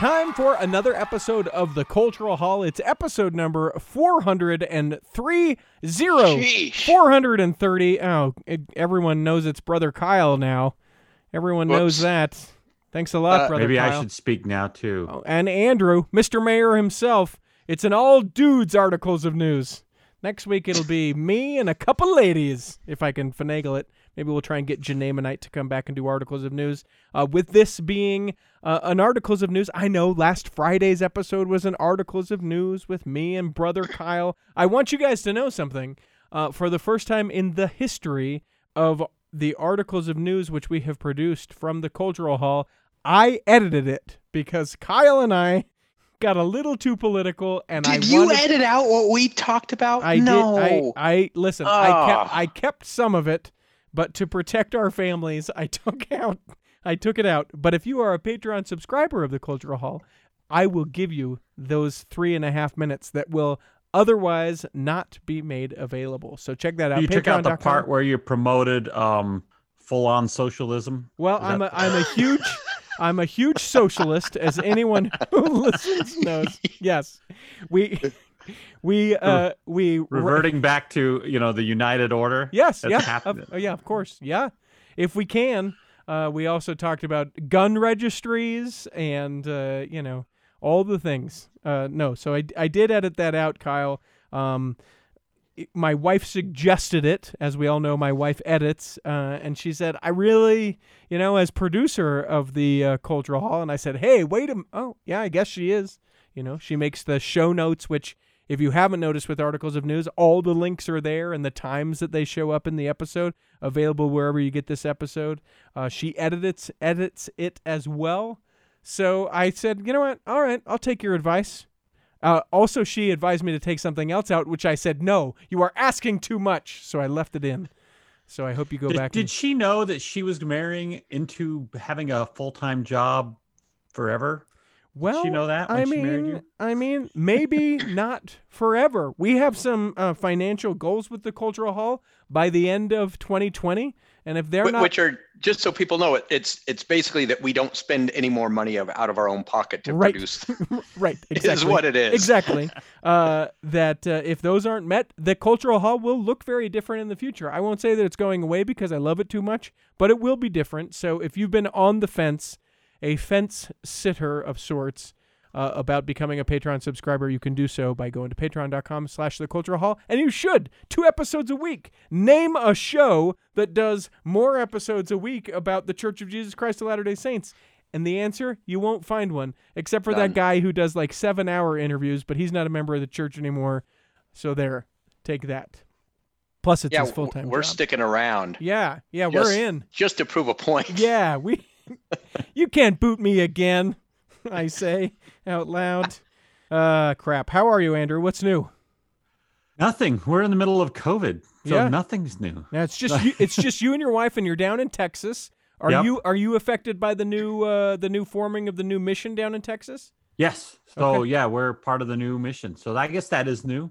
time for another episode of the Cultural Hall. It's episode number 430. Sheesh. 430. Oh, it, everyone knows it's Brother Kyle now. Everyone knows that. Thanks a lot, Uh, Brother Maybe Kyle. I should speak now too. Oh, and Andrew, Mr. Mair himself. It's an all dudes articles of news. Next week it'll be me and a couple ladies, if I can finagle it. Maybe we'll try and get Janae Janaemanite to come back and do articles of news. Uh, with this being uh, an articles of news, I know last Friday's episode was an articles of news with me and brother Kyle. I want you guys to know something. Uh, for the first time in the history of the articles of news which we have produced from the Cultural Hall, I edited it because Kyle and I got a little too political, and I Did you wanted. edit out what we talked about? I no. did. I, I listen. I kept. Ah. I kept some of it, but to protect our families, I took out. I took it out. But if you are a Patreon subscriber of the Cultural Hall, I will give you those three and a half minutes that will otherwise not be made available. So check that out. you took out the part where you promoted um, full-on socialism. Well, Is I'm that- a I'm a huge I'm a huge socialist, as anyone who listens knows. Yes, we we uh we reverting back to you know the United Order. Yes, yeah, of, oh, yeah, of course, yeah. If we can, uh, we also talked about gun registries and uh, you know all the things. Uh, no, so I I did edit that out, Kyle. Um, it- my wife suggested it, as we all know, my wife edits, uh, and she said, "I really, you know, as producer of the uh, Cultural Hall," and I said, "Hey, wait a, m- oh yeah, I guess she is." You know, she makes the show notes, which, if you haven't noticed with articles of news, all the links are there and the times that they show up in the episode, available wherever you get this episode. Uh, she edits edits it as well. So I said, you know what? All right, I'll take your advice. Uh, also, she advised me to take something else out, which I said, no, you are asking too much. So I left it in. So I hope you go Did, back. did and- she know that she was marrying into having a full-time job forever? Well, she know that I when she married mean, you? I mean, maybe not forever. We have some uh, financial goals with the Cultural Hall by the end of 2020, and if they're Wh- not Which are just so people know it. It's it's basically that we don't spend any more money of, out of our own pocket to Right. produce. right, Is exactly. what it is. exactly uh, that uh, if those aren't met the cultural hall will look very different in the future i won't say that it's going away because i love it too much but it will be different so if you've been on the fence a fence sitter of sorts uh, about becoming a patreon subscriber you can do so by going to patreon.com slash the cultural hall and you should two episodes a week name a show that does more episodes a week about the church of jesus christ of latter-day saints and the answer, you won't find one, except for that guy who does like seven hour interviews, but he's not a member of the church anymore. So there, take that. Plus, it's yeah, his full time we're job. sticking around yeah, yeah, Just- we're in. just to prove a point. Yeah, we. You can't boot me again. I say out loud. Uh, crap. How are you, Andrew? What's new? Nothing. We're in the middle of COVID, so Yeah. nothing's new. Now it's just you, it's just you and your wife, and you're down in Texas. Are Yep. you are you affected by the new uh, the new forming of the new mission down in Texas? Yes. So Okay. yeah, we're part of the new mission. So I guess that is new.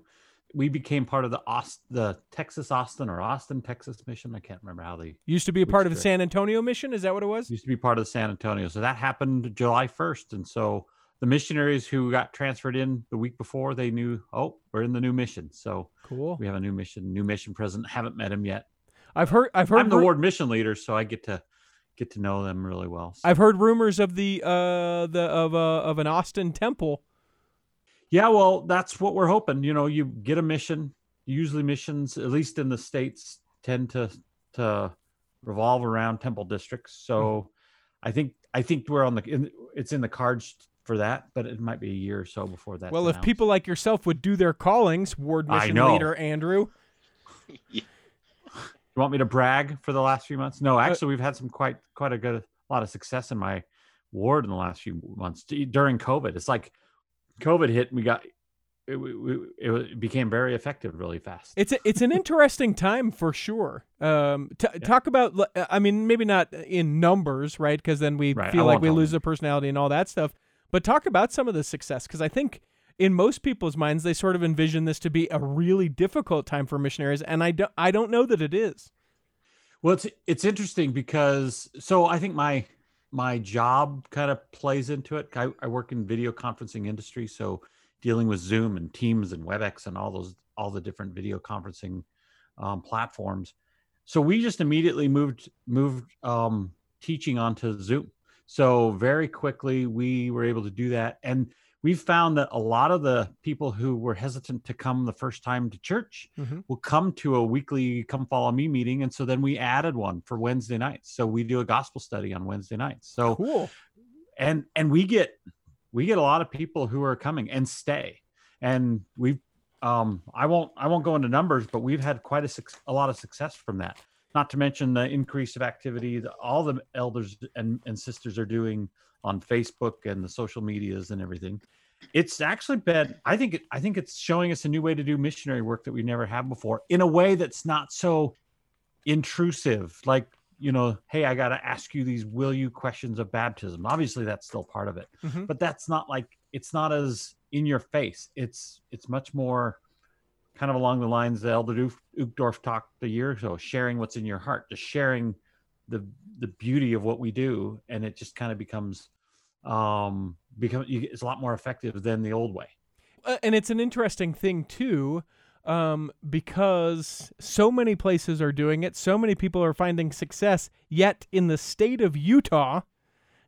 We became part of the Aust- the Texas Austin or Austin Texas mission. I can't remember how they Used to be a part of the? San Antonio mission. Is that what it was? used to be part of the San Antonio. So that happened July 1st. And so the missionaries who got transferred in the week before, they knew, oh, we're in the new mission. So Cool. we have a new mission, new mission president. Haven't met him yet. I've heard I've heard I'm the ward mission leader, so I get to get to know them really well. So- I've heard rumors of the uh the of uh of an Austin temple. Yeah, well, that's what we're hoping. You know, you get a mission. Usually, missions, at least in the states, tend to to revolve around temple districts. So, Mm-hmm. I think I think we're on the. In, it's in the cards for that, but it might be a year or so before that. well, if people like yourself would do their callings, ward I mission know. leader Andrew. you want me to brag for the last few months? Uh, No, actually, we've had some quite quite a good a lot of success in my ward in the last few months during COVID. It's like COVID hit, we got it, we- it, it became very effective really fast. It's a, it's an interesting time for sure. Um, t- talk about. I mean, maybe not in numbers, right? Because then we Right, I feel like we lose the personality and all that stuff. But talk about some of the success, because I think in most people's minds they sort of envision this to be a really difficult time for missionaries, and I don't I don't know that it is. Well, it's it's interesting because so I think my my job kind of plays into it. I, I work in video conferencing industry, so dealing with Zoom and Teams and WebEx and all those all the different video conferencing um, platforms. So we just immediately moved moved um, teaching onto Zoom. So very quickly we were able to do that, and we found that a lot of the people who were hesitant to come the first time to church Mhm. will come to a weekly come follow me meeting and so then we added one for wednesday nights so we do a gospel study on wednesday nights so Cool. and and we get we get a lot of people who are coming and stay and we've um i won't i won't go into numbers but we've had quite a, suc- a lot of success from that not to mention the increase of activity that all the elders and, and sisters are doing on facebook and the social medias and everything. It's actually been i think it, i think it's showing us a new way to do missionary work that we never had before in a way that's not so intrusive. Like you know hey i got to ask you these will you questions of baptism. Obviously that's still part of it Mhm. but that's not like it's not as in your face. It's it's much more kind of along the lines that elder Uchtdorf talked a year ago sharing what's in your heart just sharing the the beauty of what we do and it just kind of becomes um become it's a lot more effective than the old way. Uh, and it's an interesting thing too um, because so many places are doing it so many people are finding success yet in the state of utah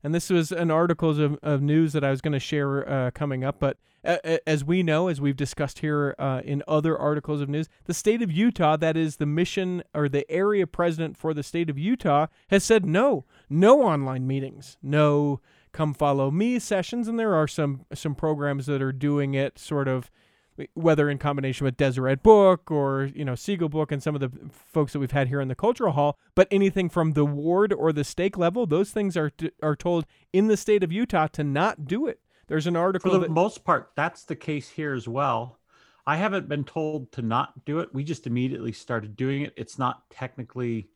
and this was an article of, of news that i was going to share uh, coming up but uh, uh, as we know as we've discussed here uh, in other articles of news the state of utah that is the mission or the area president for the state of utah has said no no online meetings no come follow me sessions. And there are some some programs that are doing it sort of whether in combination with Deseret Book or you know Seagull Book and some of the folks that we've had here in the cultural hall but anything from the ward or the stake level those things are are told in the state of Utah to not do it there's an article. for the that, most part that's the case here as well i haven't been told to not do it we just immediately started doing it it's not technically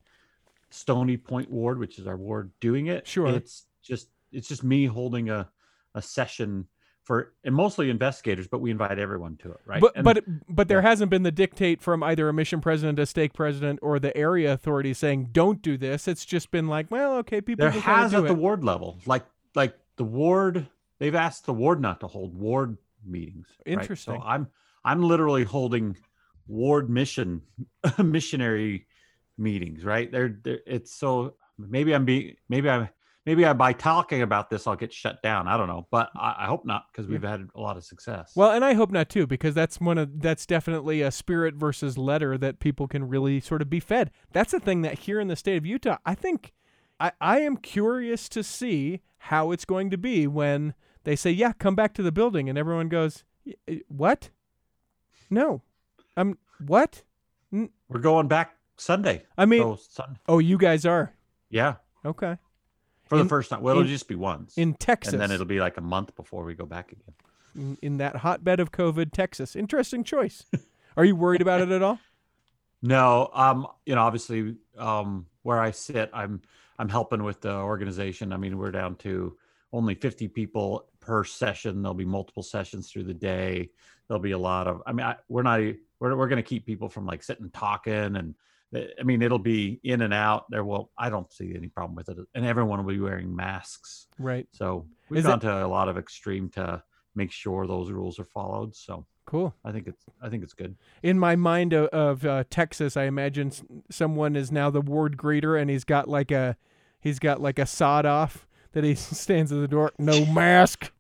stony point ward which is our ward doing it Sure. it's just it's just me holding a a session for and mostly investigators but we invite everyone to it right but And- but but there yeah. hasn't been the dictate from either a mission president, a stake president, or the area authority saying don't do this. It's just been like, well, okay, people there has at the ward level like like the ward they've asked the ward not to hold ward meetings right? Interesting. so i'm i'm literally holding ward mission missionary meetings right they're, they're it's so maybe i'm being maybe i'm maybe I, by talking about this i'll get shut down. I don't know but i, I hope not because we've had a lot of success. Well, and I hope not too, because that's one of that's definitely a spirit versus letter that people can really sort of be fed. That's the thing that here in the state of Utah, I think I, I am curious to see how it's going to be when they say, "Yeah, come back to the building," and everyone goes, "What? No, I'm what? we're going back sunday. I mean, so oh, you guys are. Yeah. Okay for In- the first time well it'll just be once in Texas, and then it'll be like a month before we go back again in, in that hotbed of COVID, Texas. Interesting choice. are you worried about it at all? No, um, you know, obviously, um, where I sit, I'm I'm helping with the organization. I mean, we're down to only 50 people per session. There'll be multiple sessions through the day. There'll be a lot of. I mean, I, we're not. We're we're going to keep people from like sitting talking, and I mean, it'll be in and out. There will. I don't see any problem with it, and everyone will be wearing masks. Right. So we've Is gone to a lot of extreme to make sure those rules are followed. So Cool. I think it's I think it's good. in my mind of, of uh, Texas, I imagine s- someone is now the ward greeter, and he's got like a he's got like a sawed off that he stands at the door. No mask,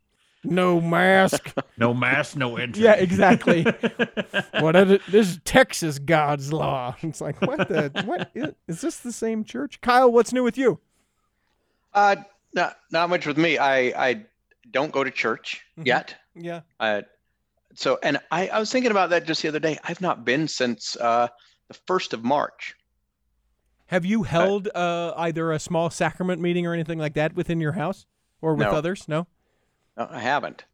no mask. No mask, no entry. yeah, exactly. what is it? This is Texas God's law. It's like what the what is, is this the same church? Kyle, what's new with you? Uh, not not much with me. I I don't go to church Mhm. yet. Yeah. Uh, so and I I was thinking about that just the other day. I've not been since uh the first of March. Have you held uh, either a small sacrament meeting or anything like that within your house or with No. others? No. No, I haven't.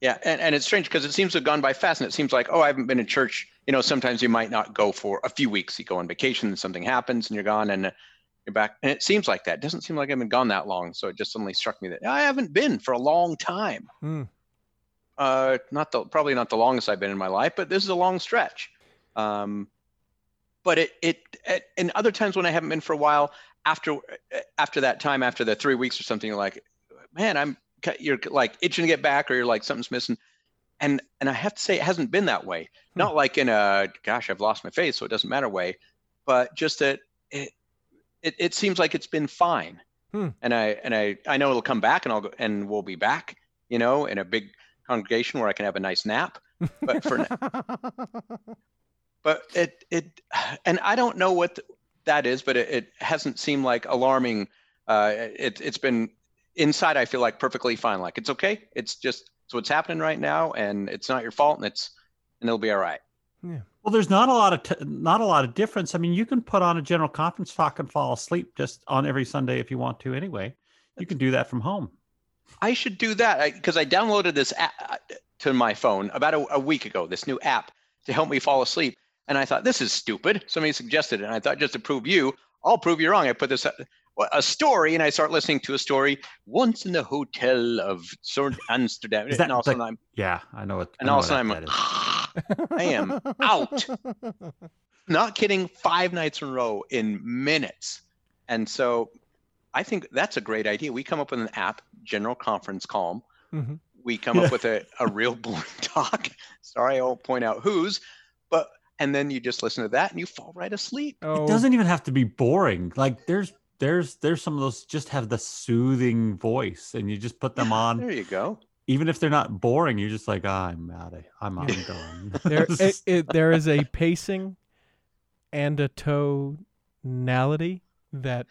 Yeah, and, and it's strange because it seems to have gone by fast, and it seems like, oh, I haven't been in church. You know, sometimes you might not go for a few weeks. You go on vacation, and something happens, and you're gone, and you're back. And it seems like that. It doesn't seem like I've been gone that long. So it just suddenly struck me that I haven't been for a long time. Hmm. Uh, not the probably not the longest I've been in my life, but this is a long stretch. Um, but it, it it and other times when I haven't been for a while after after that time after the three weeks or something you're like man I'm you're like itching to get back or you're like something's missing and and I have to say it hasn't been that way Hmm. not like in a gosh I've lost my face so it doesn't matter way but just that it it, it seems like it's been fine Hmm. and I and I I know it'll come back and I'll go and we'll be back you know in a big congregation where I can have a nice nap but for now but it it and i don't know what th- that is but it, it hasn't seemed like alarming uh it, it's been inside i feel like perfectly fine like it's okay it's just it's what's happening right now and it's not your fault and it's and it'll be all right Yeah. Well, there's not a lot of t- not a lot of difference. I mean, you can put on a general conference talk and fall asleep just on every Sunday if you want to. Anyway, you can do that from home. i should do that because I, downloaded this app uh, to my phone about a, a week ago this new app to help me fall asleep and i thought this is stupid somebody suggested it and i thought just to prove you i'll prove you wrong i put this a story and i start listening to a story once in the hotel of Sort amsterdam Is that and all of like- i'm Yeah, I know it. and all of a sudden i'm I am out. not kidding five nights in a row in minutes and so i think that's a great idea we come up with an app general conference calm Mhm. we come up with a, a real boring talk sorry i won't point out whose but and then you just listen to that and you fall right asleep oh, It doesn't even have to be boring. Like there's there's there's some of those just have the soothing voice, and you just put them on. there you go. Even if they're not boring, you're just like, "Ah, I'm out of, I'm, I'm done. there, it, it, there is a pacing and a tonality that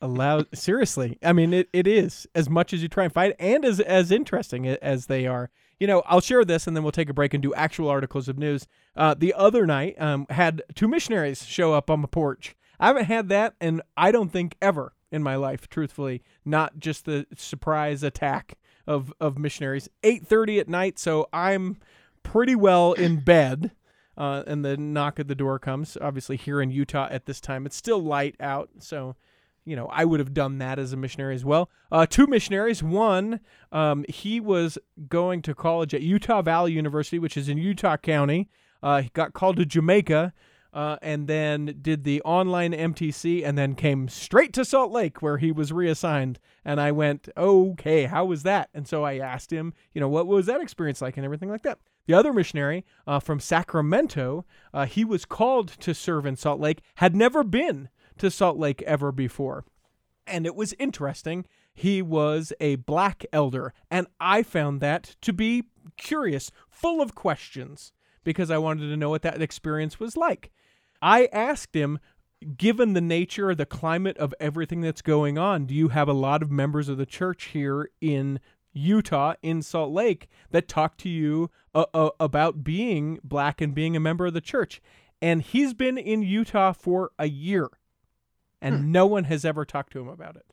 allows seriously i mean it, it is as much as you try and fight and as as interesting as they are. You know i'll share this and then we'll take a break and do actual articles of news. Uh, the other night um, had two missionaries show up on the porch i haven't had that and i don't think ever in my life truthfully. Not just the surprise attack of of missionaries. 8:30 at night so i'm pretty well in bed uh, and the knock at the door comes obviously here in utah at this time. It's still light out so you know i would have done that as a missionary as well. Uh, two missionaries. One um, he was going to college at utah valley university which is in utah county. Uh, he got called to jamaica uh, and then did the online MTC, and then came straight to Salt Lake where he was reassigned. And I went, okay, how was that? And so I asked him, you know, what was that experience like, and everything like that. The other missionary uh, from Sacramento, uh, he was called to serve in Salt Lake, had never been to Salt Lake ever before. And it was interesting. He was a black elder, and I found that to be curious, full of questions, because I wanted to know what that experience was like. I asked him, given the nature, of the climate of everything that's going on, do you have a lot of members of the church here in Utah, in Salt Lake, that talk to you uh, uh, about being black and being a member of the church? And he's been in Utah for a year, and no one has ever talked to him about it.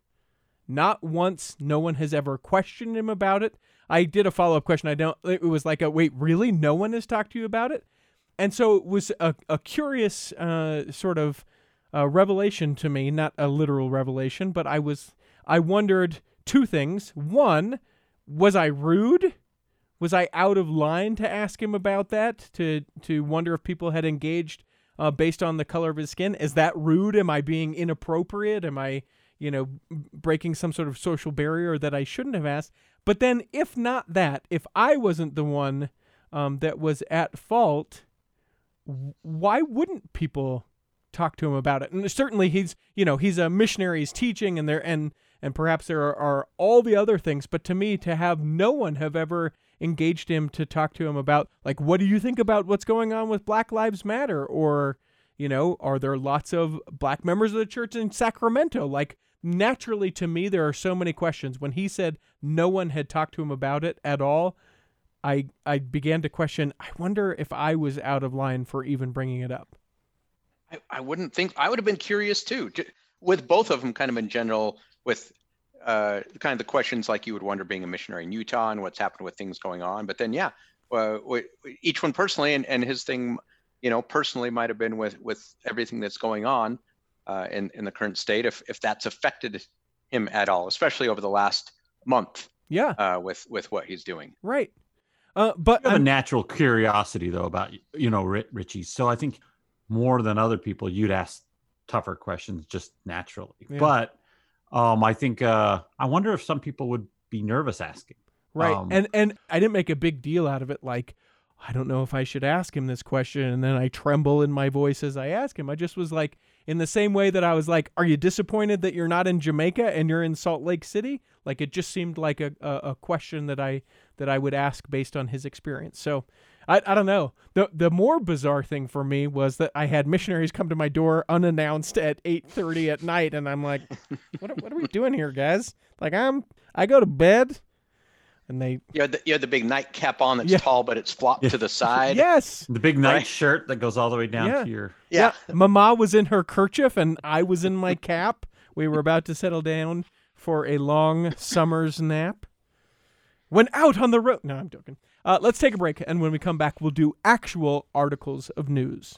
Not once. No one has ever questioned him about it. I did a follow up question. I don't. It was like a wait, really? No one has talked to you about it, and so it was a a curious uh, sort of uh, revelation to me. Not a literal revelation, but I was I wondered two things. One, was I rude? Was I out of line to ask him about that? To to wonder if people had engaged uh, based on the color of his skin? Is that rude? Am I being inappropriate? Am I you know breaking some sort of social barrier that I shouldn't have asked? But then, if not that, if I wasn't the one um, that was at fault, why wouldn't people talk to him about it? And certainly, he's you know he's a missionary, he's teaching, and there and and perhaps there are, are all the other things. But to me, to have no one have ever engaged him to talk to him about like what do you think about what's going on with Black Lives Matter or you know are there lots of black members of the church in Sacramento like naturally to me there are so many questions when he said no one had talked to him about it at all i i began to question i wonder if i was out of line for even bringing it up I, I wouldn't think I would have been curious too, with both of them, kind of in general, with uh, kind of the questions like you would wonder being a missionary in Utah and what's happened with things going on. But then, yeah, uh, each one personally, and, and his thing, you know, personally might have been with with everything that's going on uh, in in the current state, if if that's affected him at all, especially over the last month yeah uh, with with what he's doing. right uh but You have a natural curiosity though about you know Richie. So I think more than other people, you'd ask tougher questions just naturally. Yeah. But um, I think uh, I wonder if some people would be nervous asking. Right. Um, and and I didn't make a big deal out of it like I don't know if I should ask him this question and then I tremble in my voice as I ask him. I just was like in the same way that I was like, "Are you disappointed that you're not in Jamaica and you're in Salt Lake City?" Like it just seemed like a a, a question that I that I would ask based on his experience. So I, I don't know. The the more bizarre thing for me was that I had missionaries come to my door unannounced at 8:30 at night and I'm like, "What what are we doing here, guys?" Like I'm I go to bed and they You had the, you had the big nightcap on that's Yeah. tall, but it's flopped Yeah. to the side. Yes. The big night Right. shirt that goes all the way down Yeah. to your. Yeah. Mama was in her kerchief and I was in my cap. We were about to settle down for a long summer's nap. When out on the road. No, I'm joking. Uh, let's take a break, and when we come back, we'll do actual articles of news.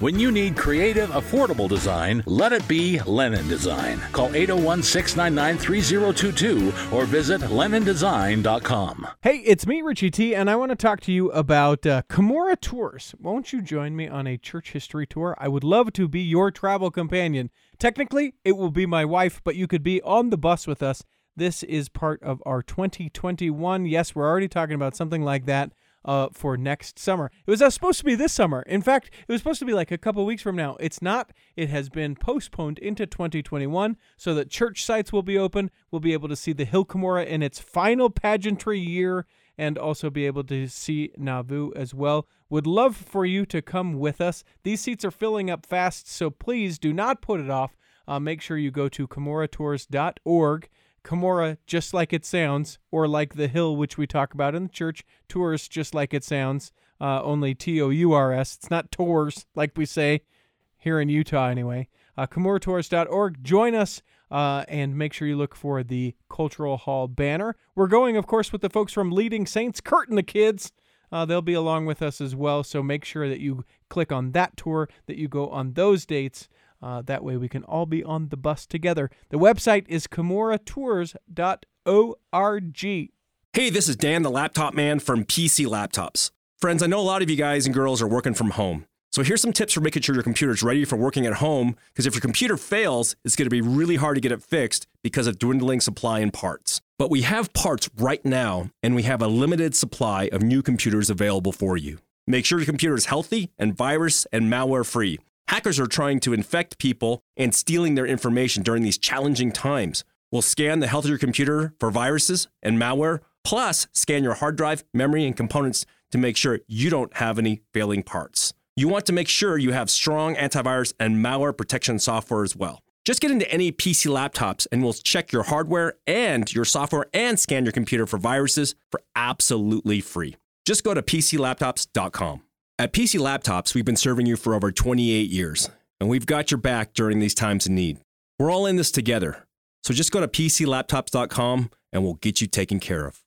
When you need creative, affordable design, let it be Lennon Design. Call 801 699 3022 or visit LennonDesign.com. Hey, it's me, Richie T, and I want to talk to you about uh, Cumorah Tours. Won't you join me on a church history tour? I would love to be your travel companion. Technically, it will be my wife, but you could be on the bus with us. This is part of our 2021. Yes, we're already talking about something like that uh, for next summer. It was uh, supposed to be this summer. In fact, it was supposed to be like a couple weeks from now. It's not. It has been postponed into 2021 so that church sites will be open. We'll be able to see the Hill Cumorah in its final pageantry year and also be able to see Nauvoo as well. Would love for you to come with us. These seats are filling up fast, so please do not put it off. Uh, make sure you go to CumorahTours.org. Cumorah, just like it sounds, or like the hill which we talk about in the church, tours, just like it sounds, uh, only T O U R S. It's not tours, like we say here in Utah, anyway. Uh, CumorahTours.org. Join us uh, and make sure you look for the Cultural Hall banner. We're going, of course, with the folks from Leading Saints, Kurt and the kids. Uh, they'll be along with us as well, so make sure that you click on that tour, that you go on those dates. Uh, that way we can all be on the bus together. The website is cumorahtours.org. Hey, this is Dan, the laptop man from PC Laptops. Friends, I know a lot of you guys and girls are working from home. So here's some tips for making sure your computer's ready for working at home, because if your computer fails, it's going to be really hard to get it fixed because of dwindling supply and parts. But we have parts right now, and we have a limited supply of new computers available for you. Make sure your computer is healthy and virus and malware free. Hackers are trying to infect people and stealing their information during these challenging times. We'll scan the health of your computer for viruses and malware, plus scan your hard drive, memory, and components to make sure you don't have any failing parts. You want to make sure you have strong antivirus and malware protection software as well. Just get into any PC laptops and we'll check your hardware and your software and scan your computer for viruses for absolutely free. Just go to PCLaptops.com. At PC Laptops, we've been serving you for over 28 years, and we've got your back during these times of need. We're all in this together. So just go to PCLaptops.com and we'll get you taken care of.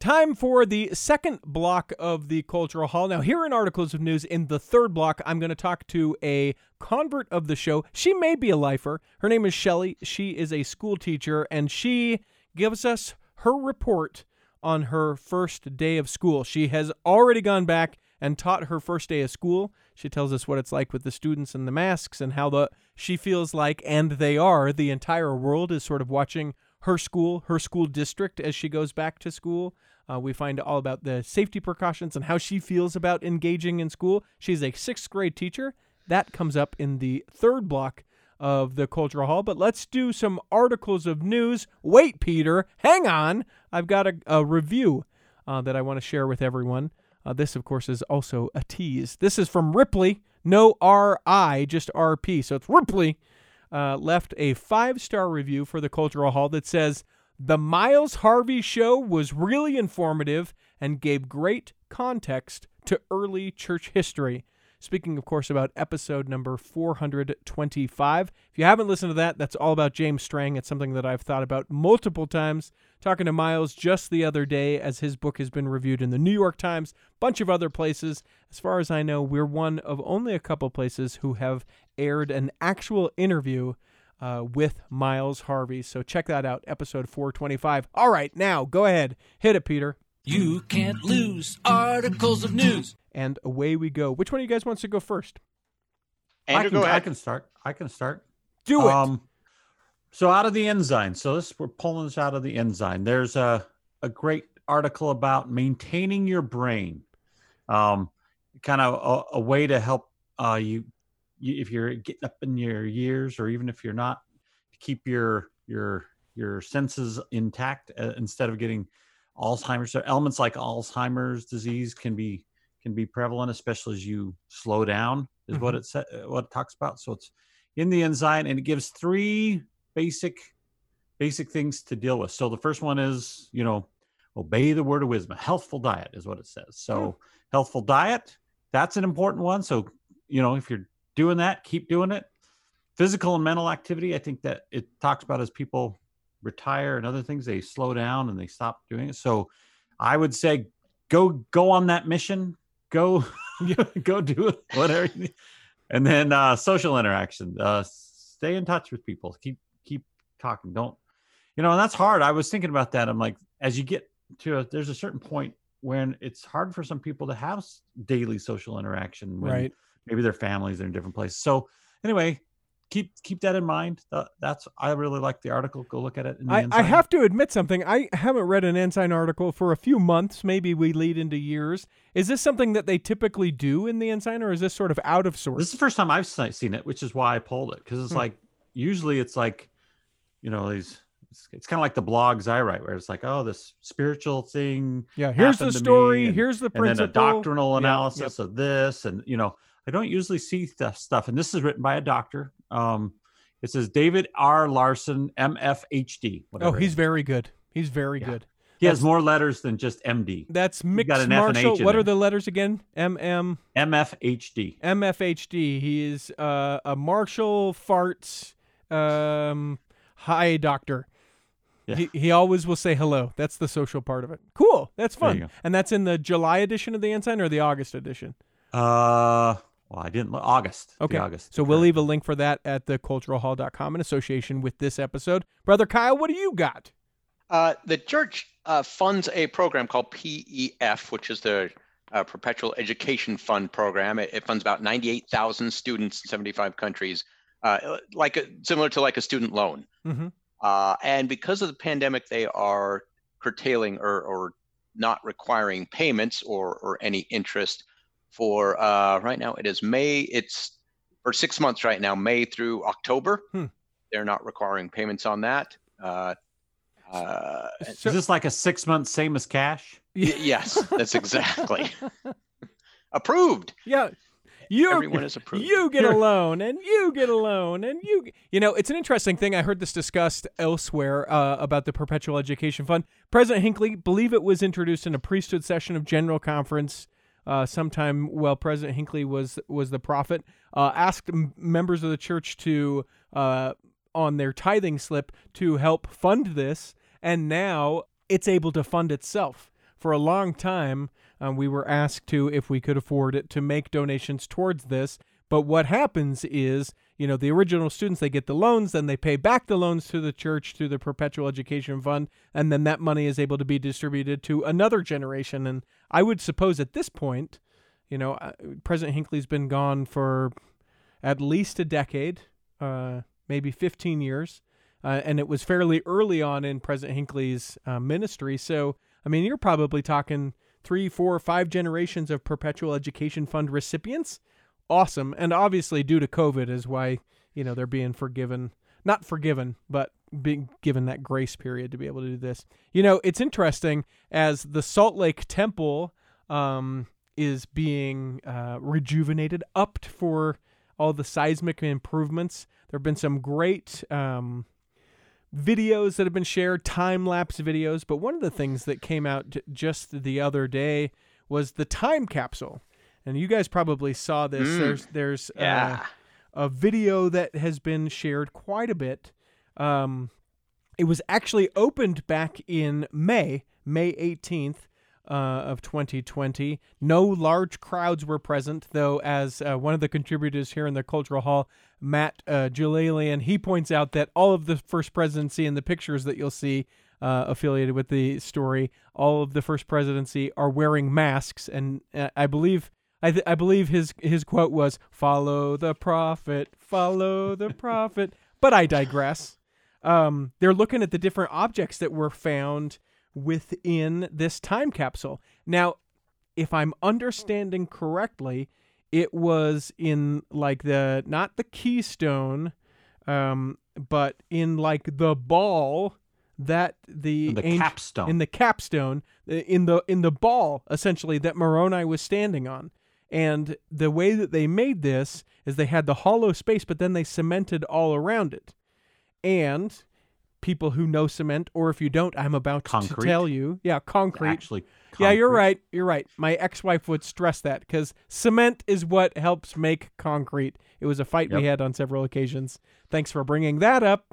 Time for the second block of the Cultural Hall. Now, here in Articles of News, in the third block, I'm going to talk to a convert of the show. She may be a lifer. Her name is Shelly. She is a school teacher, and she gives us her report on her first day of school. She has already gone back and taught her first day of school. She tells us what it's like with the students and the masks and how the she feels like and they are the entire world is sort of watching her school, her school district as she goes back to school. Uh, we find all about the safety precautions and how she feels about engaging in school. She's a sixth grade teacher. That comes up in the third block of the Cultural Hall. But let's do some articles of news. Wait, Peter, hang on. I've got a, a review uh, that I want to share with everyone. Uh, this, of course, is also a tease. This is from Ripley. No R I, just RP. So it's Ripley. Uh, left a five star review for the Cultural Hall that says, The Miles Harvey show was really informative and gave great context to early church history. Speaking, of course, about episode number 425. If you haven't listened to that, that's all about James Strang. It's something that I've thought about multiple times. Talking to Miles just the other day as his book has been reviewed in the New York Times, bunch of other places. As far as I know, we're one of only a couple places who have aired an actual interview uh, with Miles Harvey. So check that out, episode 425. All right, now go ahead, hit it, Peter. You can't lose articles of news. And away we go. Which one of you guys wants to go first? I can, go I can start. I can start. Do it. Um, so out of the Ensign. So this we're pulling this out of the Ensign. There's a a great article about maintaining your brain. Um, kind of a, a way to help uh, you, you if you're getting up in your years, or even if you're not, keep your your your senses intact uh, instead of getting Alzheimer's. So elements like Alzheimer's disease can be can be prevalent, especially as you slow down. Is what it sa- uh, what it talks about. So it's in the Ensign, and it gives three basic basic things to deal with. So the first one is you know obey the word of wisdom. A healthful diet is what it says. So healthful diet that's an important one. So you know if you're doing that, keep doing it. Physical and mental activity. I think that it talks about as people retire and other things, they slow down and they stop doing it. So I would say go go on that mission. Go go do it. Whatever. You need. And then uh, social interaction. Uh, stay in touch with people. Keep keep talking. Don't you know? And that's hard. I was thinking about that. I'm like, as you get to a, there's a certain point when it's hard for some people to have daily social interaction. When right. Maybe their families are in different places. So anyway, keep keep that in mind. That, that's I really like the article. Go look at it. I, I have to admit something. I haven't read an Ensign article for a few months. Maybe we lead into years. Is this something that they typically do in the Ensign, or is this sort of out of source? This is the first time I've seen it, which is why I pulled it because it's Hmm. like usually it's like, you know, these. It's, it's kind of like the blogs I write, where it's like, oh, this spiritual thing, yeah. Here's the happened to me, story. and- here's the and then a doctrinal Yeah, analysis of this, and you know, I don't usually see stuff. And this is written by a doctor. Um, it says David R. Larson, MFHD. Oh, Whatever. it he's very good. He's very Yeah. good. he has more letters than just MD. That's got Mixed an F and H in What are the letters again? M M MFHD. MFHD. He is uh, a Marshall farts um, hi doctor. Yeah. He, he always will say hello. That's the social part of it. Cool. That's fun. And that's in the July edition of the Ensign or the August edition? Uh, well, I didn't. look- August. Okay. August. So we'll leave a link for that at theculturalhall.com in association with this episode. Brother Kyle, what do you got? Uh, the church uh, funds a program called PEF, which is the uh, Perpetual Education Fund program. It, it funds about 98,000 students in 75 countries, uh, like a, similar to like a student loan. Mhm. Uh, and because of the pandemic, they are curtailing or, or not requiring payments or, or any interest for uh, right now. It is May. It's for six months right now, May through October. Hmm. They're not requiring payments on that. Uh, uh, So- is this like a six month same as cash? Y- yes, that's exactly approved. yeah. You Everyone is approved. You get a loan, and you get a loan, and you. You know, it's an interesting thing. I heard this discussed elsewhere uh, about the Perpetual Education Fund. President Hinckley, believe it was introduced in a priesthood session of General Conference uh, sometime while President Hinckley was was the prophet. Uh, asked m- members of the church to uh, on their tithing slip to help fund this, and now it's able to fund itself. For a long time, um, we were asked to, if we could afford it, to make donations towards this. But what happens is, you know, the original students they get the loans, then they pay back the loans to the church through the Perpetual Education Fund, and then that money is able to be distributed to another generation. And I would suppose at this point, you know, uh, President Hinckley's been gone for at least a decade, uh, maybe 15 years. Uh, and it was fairly early on in President Hinckley's uh, ministry. So, I mean, you're probably talking three, four, five generations of Perpetual Education Fund recipients. Awesome. And obviously, due to COVID, is why, you know, they're being forgiven. Not forgiven, but being given that grace period to be able to do this. You know, it's interesting as the Salt Lake Temple um, is being uh, rejuvenated, upped for all the seismic improvements. There have been some great um, videos that have been shared, time lapse videos. But one of the things that came out just the other day was the time capsule. And you guys probably saw this. Mm. There's there's uh, a video that has been shared quite a bit. Um, it was actually opened back in May, May 18th uh, of 2020. No large crowds were present, though, as uh, one of the contributors here in the Cultural Hall, Matt uh, he points out that all of the First Presidency and the pictures that you'll see uh, affiliated with the story, all of the First Presidency are wearing masks, and uh, I believe. I, th- I believe his his quote was "Follow the prophet, follow the prophet." But I digress. Um, they're looking at the different objects that were found within this time capsule. Now, if I'm understanding correctly, it was in like the not the keystone, um, but in like the ball that the The angel- capstone. in the capstone uh, in the in the ball essentially that Moroni was standing on. And the way that they made this is they had the hollow space, but then they cemented all around it. And people who know cement, or if you don't, I'm about to tell you. Yeah, concrete. Actually, concrete. Yeah, you're right. You're right. My ex-wife would stress that because cement is what helps make concrete. It was a fight we had on several occasions. Thanks for bringing that up.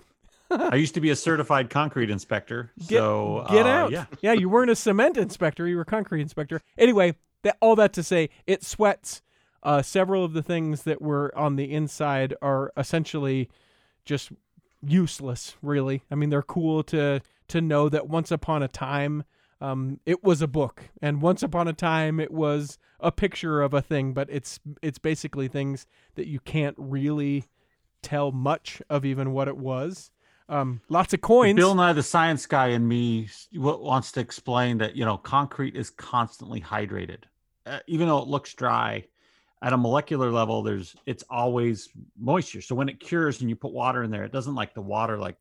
I used to be a certified concrete inspector. Get, so get uh, out. Yeah. you weren't a cement inspector. You were a concrete inspector. Anyway, that all that to say, it sweats. Uh, several of the things that were on the inside are essentially just useless. Really, I mean, they're cool to to know that once upon a time, um, it was a book, and once upon a time, it was a picture of a thing. But it's it's basically things that you can't really tell much of even what it was. Um, lots of coins. Bill Nye, the science guy in me, wants to explain that you know concrete is constantly hydrated, uh, even though it looks dry. At a molecular level, there's it's always moisture. So when it cures and you put water in there, it doesn't like the water like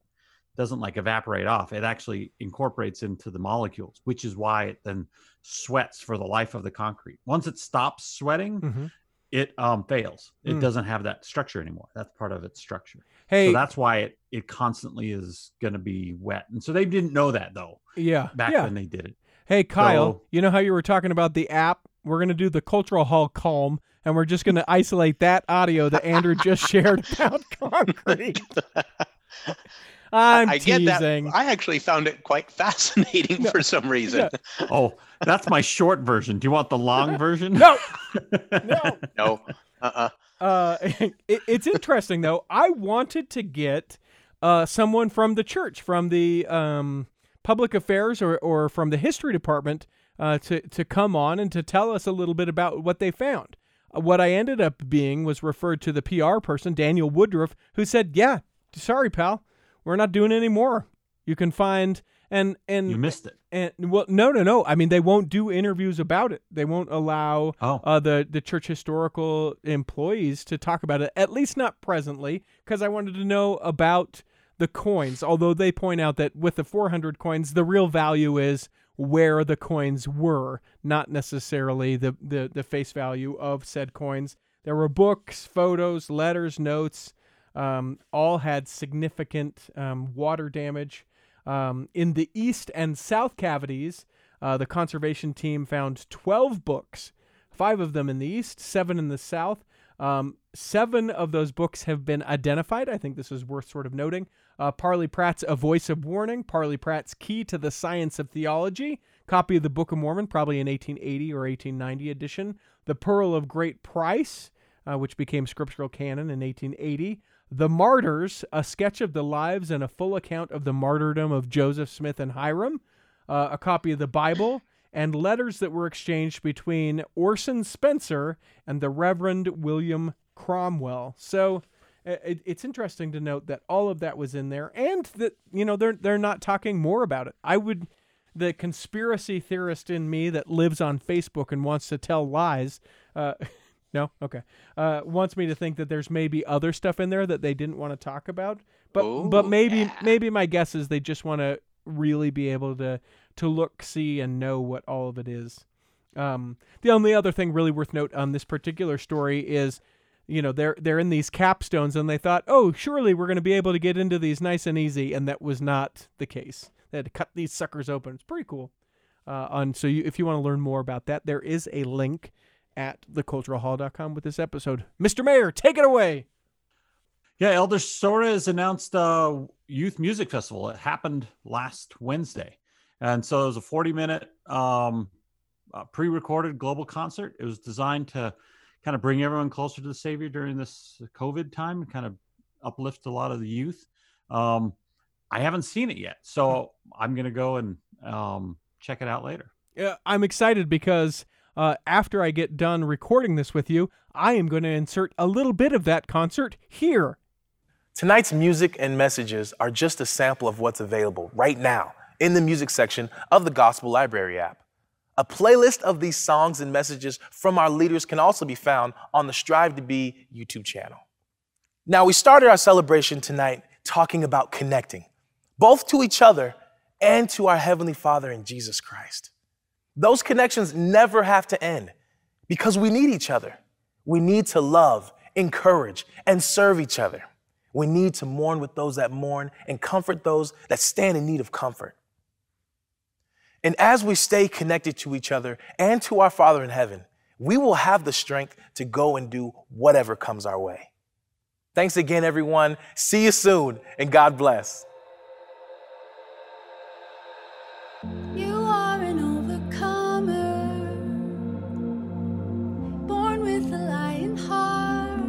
doesn't like evaporate off. It actually incorporates into the molecules, which is why it then sweats for the life of the concrete. Once it stops sweating, Mhm. it um fails. It Mm. doesn't have that structure anymore. That's part of its structure. Hey, So that's why it it constantly is going to be wet. And so they didn't know that though yeah, back yeah. when they did it. Hey, Kyle, So- you know how you were talking about the app? We're going to do the Cultural Hall Calm, and we're just going to isolate that audio that Andrew just shared about concrete. I'm I get teasing. that. I actually found it quite fascinating for some reason. Oh, that's my short version. Do you want the long version? No, no. No. Uh-uh. Uh, it, it's interesting though. I wanted to get uh, someone from the church, from the um, public affairs, or or from the history department, uh, to to come on and to tell us a little bit about what they found. Uh, what I ended up being was referred to the PR person, Daniel Woodruff, who said, "Yeah, sorry, pal, we're not doing any more. You can find and and You missed it. and well, no, no, no. I mean, they won't do interviews about it. They won't allow Oh. uh, the the church historical employees to talk about it. At least not presently, because I wanted to know about the coins. Although they point out that with the 400 coins, the real value is where the coins were, not necessarily the the, the face value of said coins. There were books, photos, letters, notes. Um, all had significant um, water damage. Um, in the east and south cavities, uh, the conservation team found 12 books, five of them in the east, seven in the south. Um, seven of those books have been identified. I think this is worth sort of noting. Uh, Parley Pratt's A Voice of Warning, Parley Pratt's Key to the Science of Theology, copy of the Book of Mormon, probably an 1880 or 1890 edition. The Pearl of Great Price, uh, which became scriptural canon in 1880. The Martyrs, a sketch of the lives and a full account of the martyrdom of Joseph Smith and Hyrum, uh, a copy of the Bible, and letters that were exchanged between Orson Spencer and the Reverend William Cromwell. So it, it's interesting to note that all of that was in there, and that you know they're they're not talking more about it. I would, the conspiracy theorist in me that lives on Facebook and wants to tell lies. Uh, no, okay. Uh, wants me to think that there's maybe other stuff in there that they didn't want to talk about, but but maybe yeah. maybe my guess is they just want to really be able to to look, see, and know what all of it is. Um, the only other thing really worth note on this particular story is, you know, they're they're in these capstones, and they thought, oh, surely we're going to be able to get into these nice and easy, and that was not the case. They had to cut these suckers open. It's pretty cool. Uh, on so you, if you want to learn more about that, there is a link at theculturalhall.com with this episode. Mr. Mair, take it away. Yeah, Elder Soares has announced a youth music festival. It happened last Wednesday, and so it was a 40 minute um, uh, pre-recorded global concert. It was designed to kind of bring everyone closer to the Savior during this COVID time, and kind of uplift a lot of the youth. Um, I haven't seen it yet, so I'm gonna go and um, check it out later. Uh, I'm excited because uh, after I get done recording this with you, I am going to insert a little bit of that concert here. Tonight's music and messages are just a sample of what's available right now in the music section of the Gospel Library app. A playlist of these songs and messages from our leaders can also be found on the Strive to Be YouTube channel. Now, we started our celebration tonight talking about connecting, both to each other and to our Heavenly Father in Jesus Christ. Those connections never have to end because we need each other. We need to love, encourage, and serve each other. We need to mourn with those that mourn and comfort those that stand in need of comfort. And as we stay connected to each other and to our Father in heaven, we will have the strength to go and do whatever comes our way. Thanks again, everyone. See you soon, and God bless. You are an overcomer, born with a lion heart.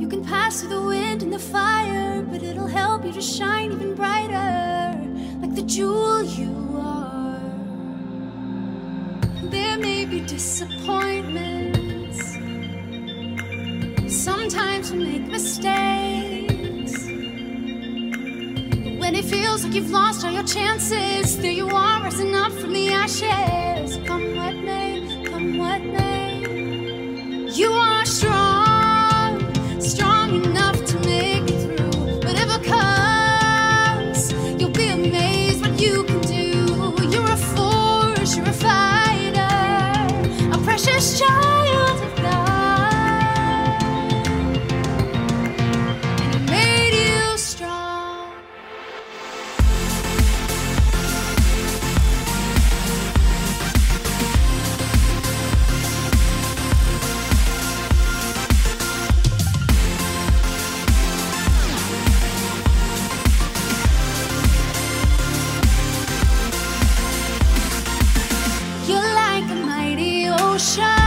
You can pass through the wind and the fire, but it'll help you to shine even brighter, like the jewel you are. There may be disappointments. Sometimes we make mistakes. When it feels like you've lost all your chances, there you are, rising up from the ashes. Come what may, come what may. You are strong, ocean,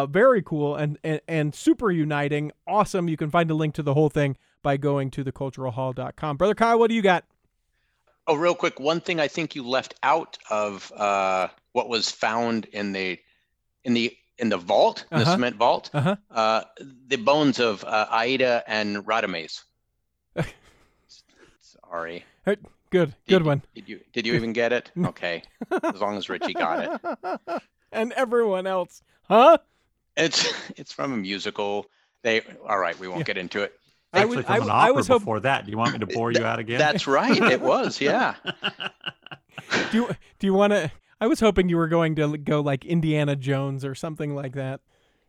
Uh, very cool and, and and super uniting. Awesome. You can find a link to the whole thing by going to theculturalhall.com. Brother Kyle, what do you got? Oh, real quick, one thing I think you left out of uh, what was found in the in the in the vault, in the Uh-huh. cement vault, Uh-huh. uh, the bones of uh, Aida and Radames. Sorry. Hey, Good, Did- good one. Did you did you even get it? Okay, as long as Richie got it. and everyone else, huh? It's it's from a musical. They all right. We won't get into it. I Actually, was- from I- an I opera was hop- before that. Do you want me to bore you out again? That's right. It was. Yeah. Do you do you want to? I was hoping you were going to go like Indiana Jones or something like that.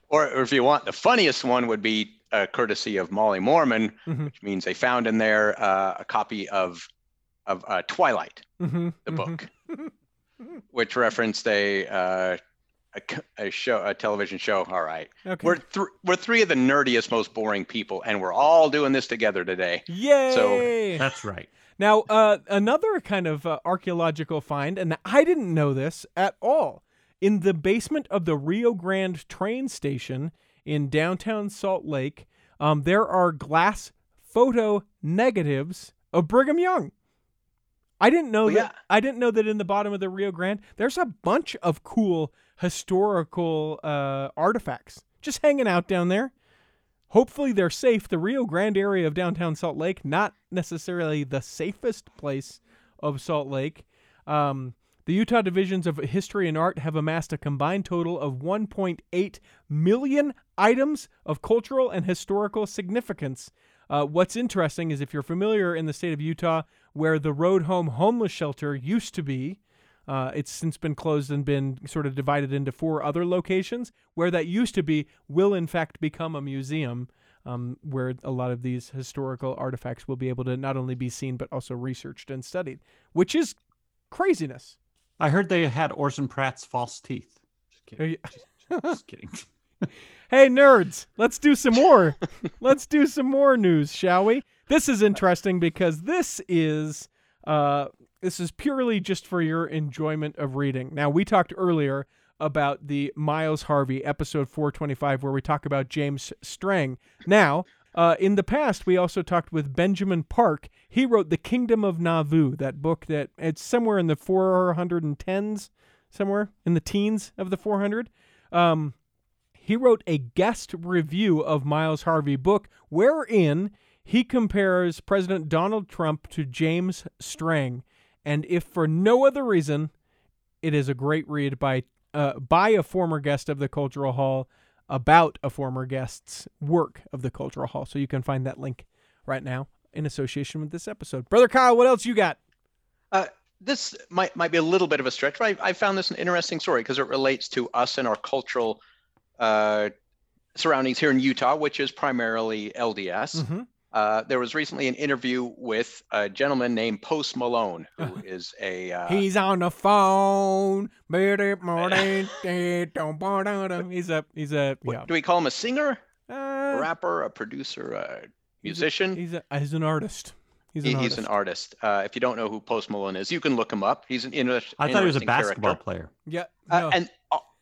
Or, or if you want, the funniest one would be uh, courtesy of Molly Mormon, Mhm. which means they found in there uh, a copy of of uh, Twilight, Mm-hmm, the book, which referenced a, uh, a c- a show, a television show. All right, Okay. we're th- we're three of the nerdiest, most boring people, and we're all doing this together today. Yay! So that's right. Now, uh, another kind of uh, archaeological find, and I didn't know this at all. In the basement of the Rio Grande train station in downtown Salt Lake, um, there are glass photo negatives of Brigham Young. I didn't know Oh, that. yeah. I didn't know that in the bottom of the Rio Grande, there's a bunch of cool historical uh, artifacts just hanging out down there. Hopefully, they're safe. The Rio Grande area of downtown Salt Lake, not necessarily the safest place of Salt Lake. Um, the Utah divisions of history and art have amassed a combined total of 1.8 million items of cultural and historical significance. Uh, what's interesting is if you're familiar in the state of Utah, where the Road Home homeless shelter used to be, uh, it's since been closed and been sort of divided into four other locations. Where that used to be will, in fact, become a museum um, where a lot of these historical artifacts will be able to not only be seen but also researched and studied, which is craziness. I heard they had Orson Pratt's false teeth. Just kidding. Just, just kidding. Hey, nerds, let's do some more. let's do some more news, shall we? This is interesting because this is uh, this is purely just for your enjoyment of reading. Now, we talked earlier about the Miles Harvey episode 425, where we talk about James Strang. Now, uh, in the past, we also talked with Benjamin Park. He wrote The Kingdom of Nauvoo, that book that it's somewhere in the 410s, somewhere in the teens of the 400. Um, he wrote a guest review of Miles Harvey book wherein he compares President Donald Trump to James Strang, and if for no other reason, it is a great read by uh, by a former guest of the Cultural Hall about a former guest's work of the Cultural Hall. So you can find that link right now in association with this episode. Brother Kyle, what else you got? Uh, this might might be a little bit of a stretch, but I, I found this an interesting story because it relates to us and our cultural uh, surroundings here in Utah, which is primarily LDS. Mhm. Uh, there was recently an interview with a gentleman named Post Malone, who Uh-huh. a uh, He's on the phone. He's a he's a what- yeah. do we call him a singer, a Uh, rapper, a producer, a he's a- musician? He's a, he's an artist. He's He- an he's artist. an artist. Uh, if you don't know who Post Malone is, you can look him up. He's an inter- I thought he was a basketball character. player. Yeah. Uh, no. and uh,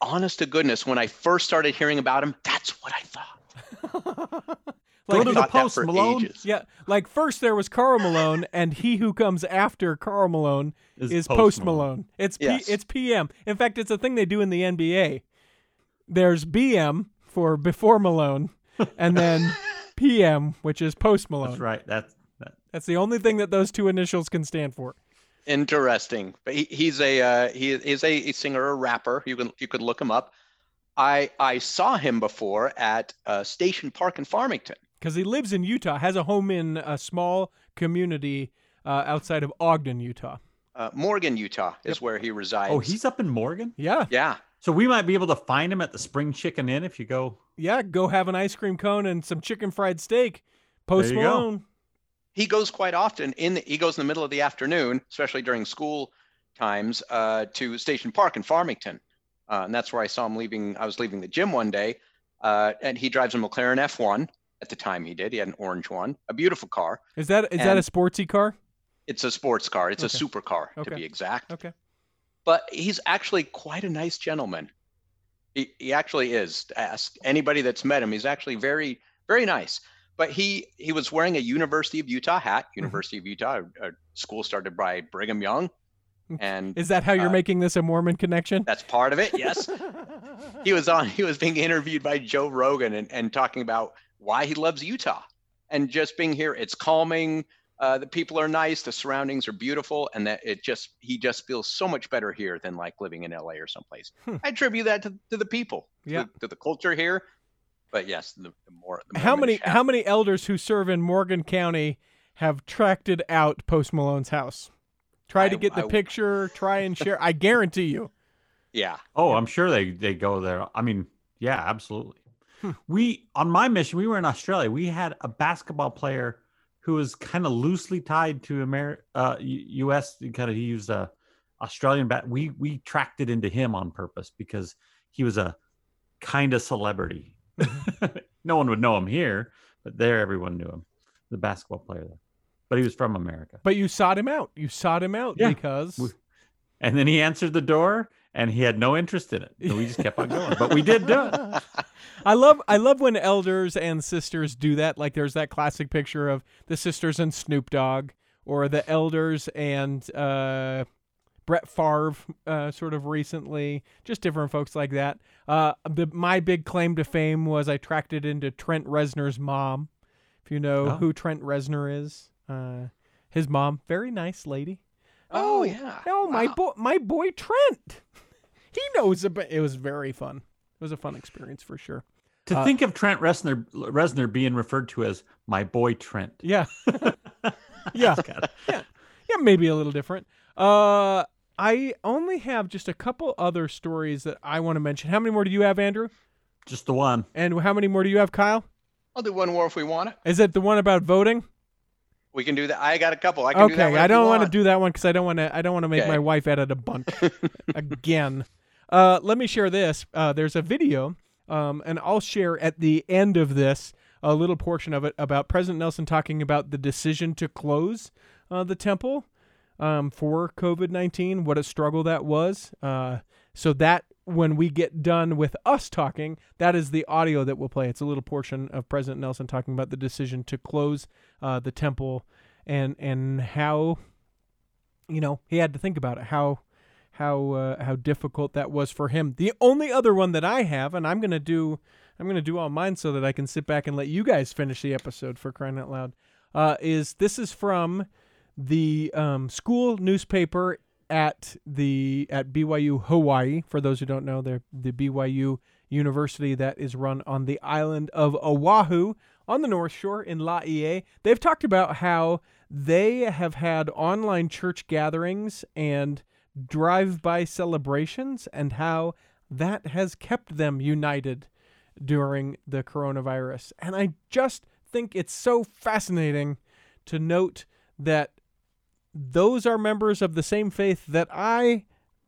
honest to goodness, when I first started hearing about him, that's what I thought. Go Like, to the post, Malone. ages. yeah, like first there was Karl Malone, and he who comes after Karl Malone Is is Post Post Malone. Malone. It's P, it's PM. In fact, it's a thing they do in the NBA. There's BM for before Malone, and then PM, which is Post Malone. That's right. That's that. That's the only thing that those two initials can stand for. Interesting, but he, he's a uh, he is a, a singer, a rapper. You can you could look him up. I I saw him before at uh, Station Park in Farmington. because he lives in Utah, has a home in a small community uh, outside of Ogden, Utah. Uh, Morgan, Utah, is where he resides. Oh, he's up in Morgan. Yeah, yeah. So we might be able to find him at the Spring Chicken Inn if you go. yeah. Go have an ice cream cone and some chicken fried steak. Post There you go. He goes quite often in the, he goes in the middle of the afternoon especially during school times uh, to station park in farmington uh, and that's where i saw him leaving i was leaving the gym one day uh, and he drives a mclaren f1 at the time he did he had an orange one a beautiful car Is that is that a And- sportsy car? it's a sports car it's Okay. a supercar Okay. to be exact Okay. but he's actually quite a nice gentleman he, he actually is ask anybody that's met him he's actually very very nice but he he was wearing a university of utah hat Mm-hmm. university of utah a, a school started by brigham young and Is that how you're Uh, making this a Mormon connection? that's part of it yes he was on he was being interviewed by joe rogan and, and talking about why he loves utah and just being here it's calming uh, the people are nice the surroundings are beautiful and that it just he just feels so much better here than like living in la or someplace Hmm. i attribute that to, to the people to, Yeah. to the culture here but yes the, the more the how many Mormonish how many elders who serve in Morgan County have tracked it out Post Malone's house? Try to I- get the I- picture. Try and share. I guarantee you. yeah Oh, I'm sure they they go there. I mean, yeah, absolutely. Hmm. We on my mission, we were in Australia. We had a basketball player who was kind of loosely tied to Amer- uh, U.S. Kind of he used a Australian bat. We we tracked it into him on purpose because he was a kind of celebrity. no one would know him here, but there everyone knew him. The basketball player there. but he was from America. But you sought him out. You sought him out Yeah. because And then he answered the door, and he had no interest in it. So we just kept on going. But we did do it. I love I love when elders and sisters do that. Like there's that classic picture of the sisters and Snoop Dogg, or the elders and uh, Brett Favre, uh, sort of recently. Just different folks like that. Uh, the, my big claim to fame was I tracked it into Trent Reznor's mom. If you know Oh. who Trent Reznor is, uh, his mom, very nice lady. Oh, yeah. Oh my boy, my boy Trent. He knows about. It was very fun. It was a fun experience for sure. To Uh, think of Trent Reznor, Reznor being referred to as my boy Trent. Yeah. yeah. yeah. Yeah, maybe a little different. Uh I only have just a couple other stories that I want to mention. How many more do you have, Andrew? Just the one. And how many more do you have, Kyle? I'll do one more if we want it. Is it the one about voting? We can do that. I got a couple. I can do that Okay, I don't want to do that one because I don't want to. I don't want to make Okay. my wife edit a bunch again. Uh, let me share this. Uh, there's a video, um, and I'll share at the end of this a little portion of it about President Nelson talking about the decision to close uh, the temple um, for COVID nineteen. What a struggle that was. Uh, so that when we get done with us talking, that is the audio that we'll play. It's a little portion of President Nelson talking about the decision to close uh, the temple and and how you know he had to think about it how how uh, how difficult that was for him the only other one that i have and i'm gonna do i'm gonna do all mine so that i can sit back and let you guys finish the episode for crying out loud uh, is this is from the um, school newspaper at the at BYU Hawaii. For those who don't know, they're the BYU University that is run on the island of Oahu on the North Shore in Laie. They've talked about how they have had online church gatherings and drive-by celebrations, and how that has kept them united during the coronavirus. And I just think it's so fascinating to note that those are members of the same faith that I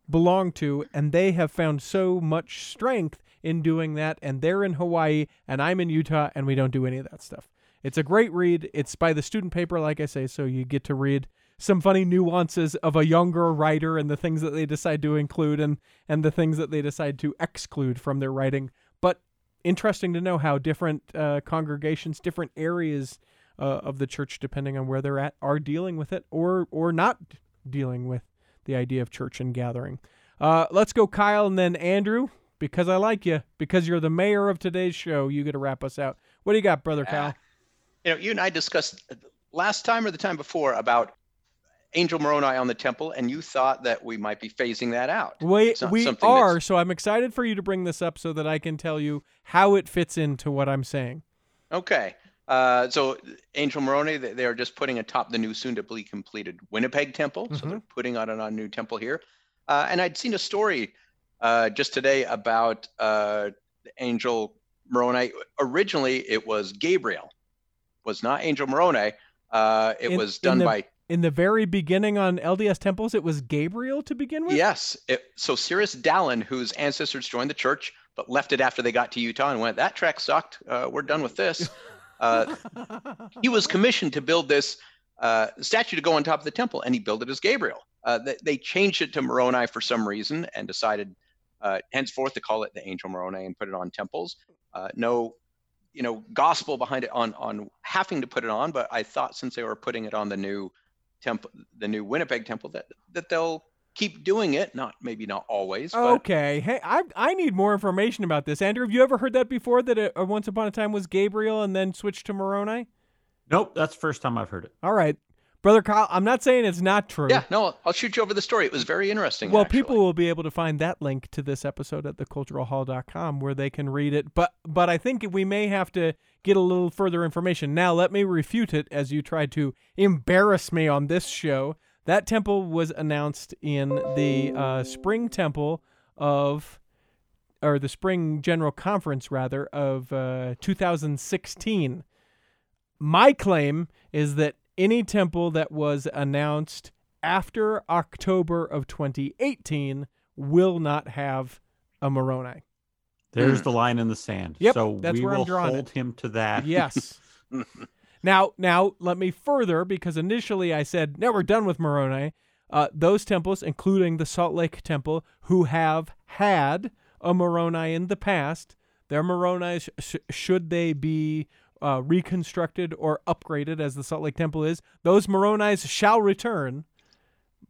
belong to, and they have found so much strength in doing that. And they're in Hawaii, and I'm in Utah, and we don't do any of that stuff. It's a great read. It's by the student paper, like I say, so you get to read some funny nuances of a younger writer and the things that they decide to include and and the things that they decide to exclude from their writing. But interesting to know how different uh, congregations, different areas uh, of the church, depending on where they're at, are dealing with it or or not dealing with the idea of church and gathering. Uh, let's go, Kyle, and then Andrew. Because I like you, because you're the mayor of today's show, you get to wrap us out. What do you got, brother Kyle? You know, you and I discussed last time or the time before about Angel Moroni on the temple, and you thought that we might be phasing that out. Wait, we something are, that's- so I'm excited for you to bring this up so that I can tell you how it fits into what I'm saying. Okay. Uh, so Angel Moroni, they they are just putting atop the new soon to be completed Winnipeg temple. So they're putting on a new temple here. Uh, and I'd seen a story uh, just today about uh, Angel Moroni. Originally, it was Gabriel, was not Angel Moroni. Uh, it In- was done the- by In the very beginning on LDS temples, it was Gabriel to begin with. Yes. It, so Cyrus Dallin, whose ancestors joined the church but left it after they got to Utah and went, that track sucked. Uh, we're done with this. Uh, he was commissioned to build this uh, statue to go on top of the temple, and he built it as Gabriel. Uh, they, they changed it to Moroni for some reason and decided uh, henceforth to call it the Angel Moroni and put it on temples. Uh, no, you know, gospel behind it on on having to put it on, but I thought since they were putting it on the new temple, the new Winnipeg temple, that that they'll keep doing it. Not maybe not always, but Okay. Hey, I I need more information about this. Andrew, have you ever heard that before? That it, uh, once upon a time was Gabriel and then switched to Moroni. Nope, that's the first time I've heard it. All right, brother Kyle. I'm not saying it's not true. yeah, no, I'll shoot you over the story. It was very interesting. Well, actually. people will be able to find that link to this episode at theculturalhall.com where they can read it. But but I think we may have to get a little further information. Now, let me refute it as you tried to embarrass me on this show. That temple was announced in the uh, spring temple of, or the spring general conference rather of uh, 2016. My claim is that any temple that was announced after October of 2018 will not have a Moroni. There's Hmm. the line in the sand. Yep, so that's we where I'm will drawing hold it. him to that. Yes. Now, now let me further because initially I said, "No, we're done with Moroni." Uh, those temples, including the Salt Lake Temple, who have had a Moroni in the past, their Moroni, sh- should they be uh, reconstructed or upgraded, as the Salt Lake Temple is, those Moronis shall return.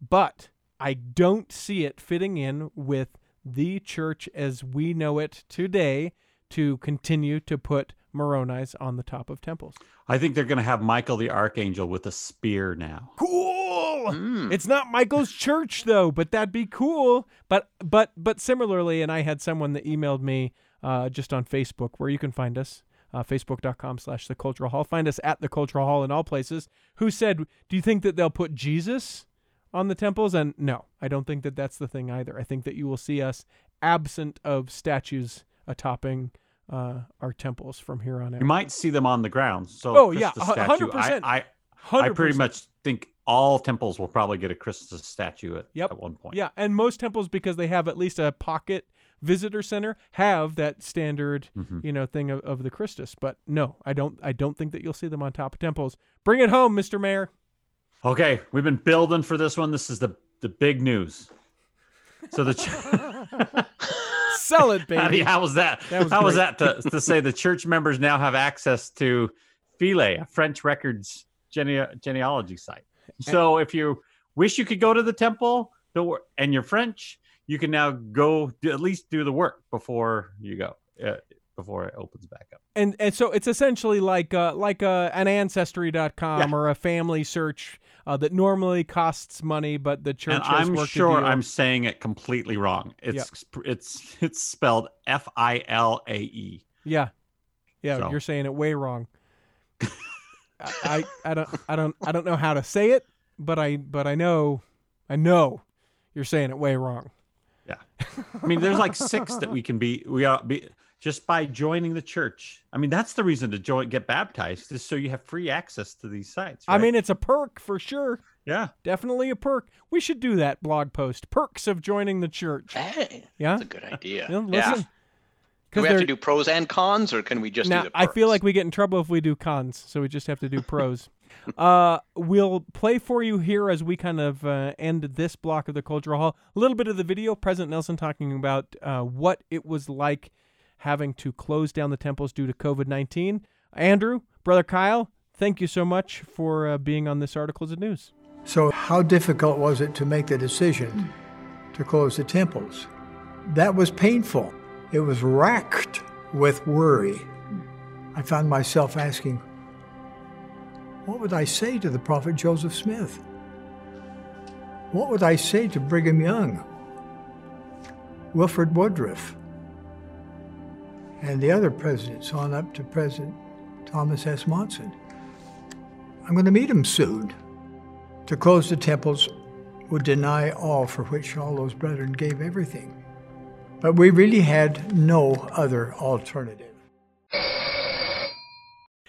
But I don't see it fitting in with the church as we know it today to continue to put Moronis on the top of temples. I think they're going to have Michael the Archangel with a spear now. Cool. Hmm. It's not Michael's church though, but that'd be cool. But but but similarly, and I had someone that emailed me uh, just on Facebook, where you can find us. Uh, Facebook.com slash the cultural hall. Find us at the cultural hall in all places. Who said, Do you think that they'll put Jesus on the temples? And no, I don't think that that's the thing either. I think that you will see us absent of statues attopping uh, our temples from here on out. You might see them on the ground. So Oh, yeah, Christus hu- 100%. I, I, I pretty much think all temples will probably get a Christus statue at, Yep. at one point. Yeah, and most temples because they have at least a pocket visitor center have that standard, Mhm. you know, thing of, of the Christus. But no, I don't. I don't think that you'll see them on top of temples. Bring it home, Mister Mair. Okay, we've been building for this one. This is the the big news. So the ch- Sell it, how, baby. you- how was that? That was how was that to, to say the church members now have access to File, a French records gene- genealogy site. So if you wish you could go to the temple and you're French, you can now go do, at least do the work before you go, uh, before it opens back up. and and so it's essentially like uh, like uh, an ancestry.com Yeah. or a family search uh, that normally costs money, but the church and I'm sure. I'm saying it completely wrong. It's it's it's spelled F I L A E. Yeah, yeah, So. you're saying it way wrong. I, I I don't I don't I don't know how to say it, but I but I know I know you're saying it way wrong. Yeah, I mean, there's like six that we can be. We are be just by joining the church. I mean, that's the reason to join, get baptized, is so you have free access to these sites. I mean, it's a perk for sure. yeah. Definitely a perk. We should do that blog post. Perks of joining the church. Hey, Yeah. that's a good idea. Yeah, Yeah. listen. Do we have to they're- do pros and cons, or can we just now do the I feel like we get in trouble if we do cons, so we just have to do pros. uh, we'll play for you here as we kind of uh, end this block of the cultural hall. A little bit of the video, President Nelson talking about uh, what it was like having to close down the temples due to COVID nineteen. Andrew, brother Kyle, thank you so much for uh, being on this Articles of News. So, how difficult was it to make the decision to close the temples? That was painful. It was racked with worry. I found myself asking, what would I say to the prophet Joseph Smith? What would I say to Brigham Young, Wilford Woodruff, and the other presidents on up to President Thomas S. Monson? I'm going to meet him soon. To close the temples would deny all for which all those brethren gave everything. But we really had no other alternative.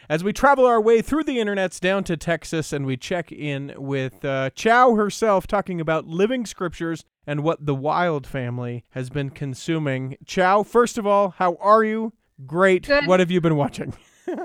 As we travel our way through the internets down to Texas and we check in with uh, Chow herself talking about living scriptures and what the Wild family has been consuming. Chow, first of all, how are you? Great. Good. What have you been watching?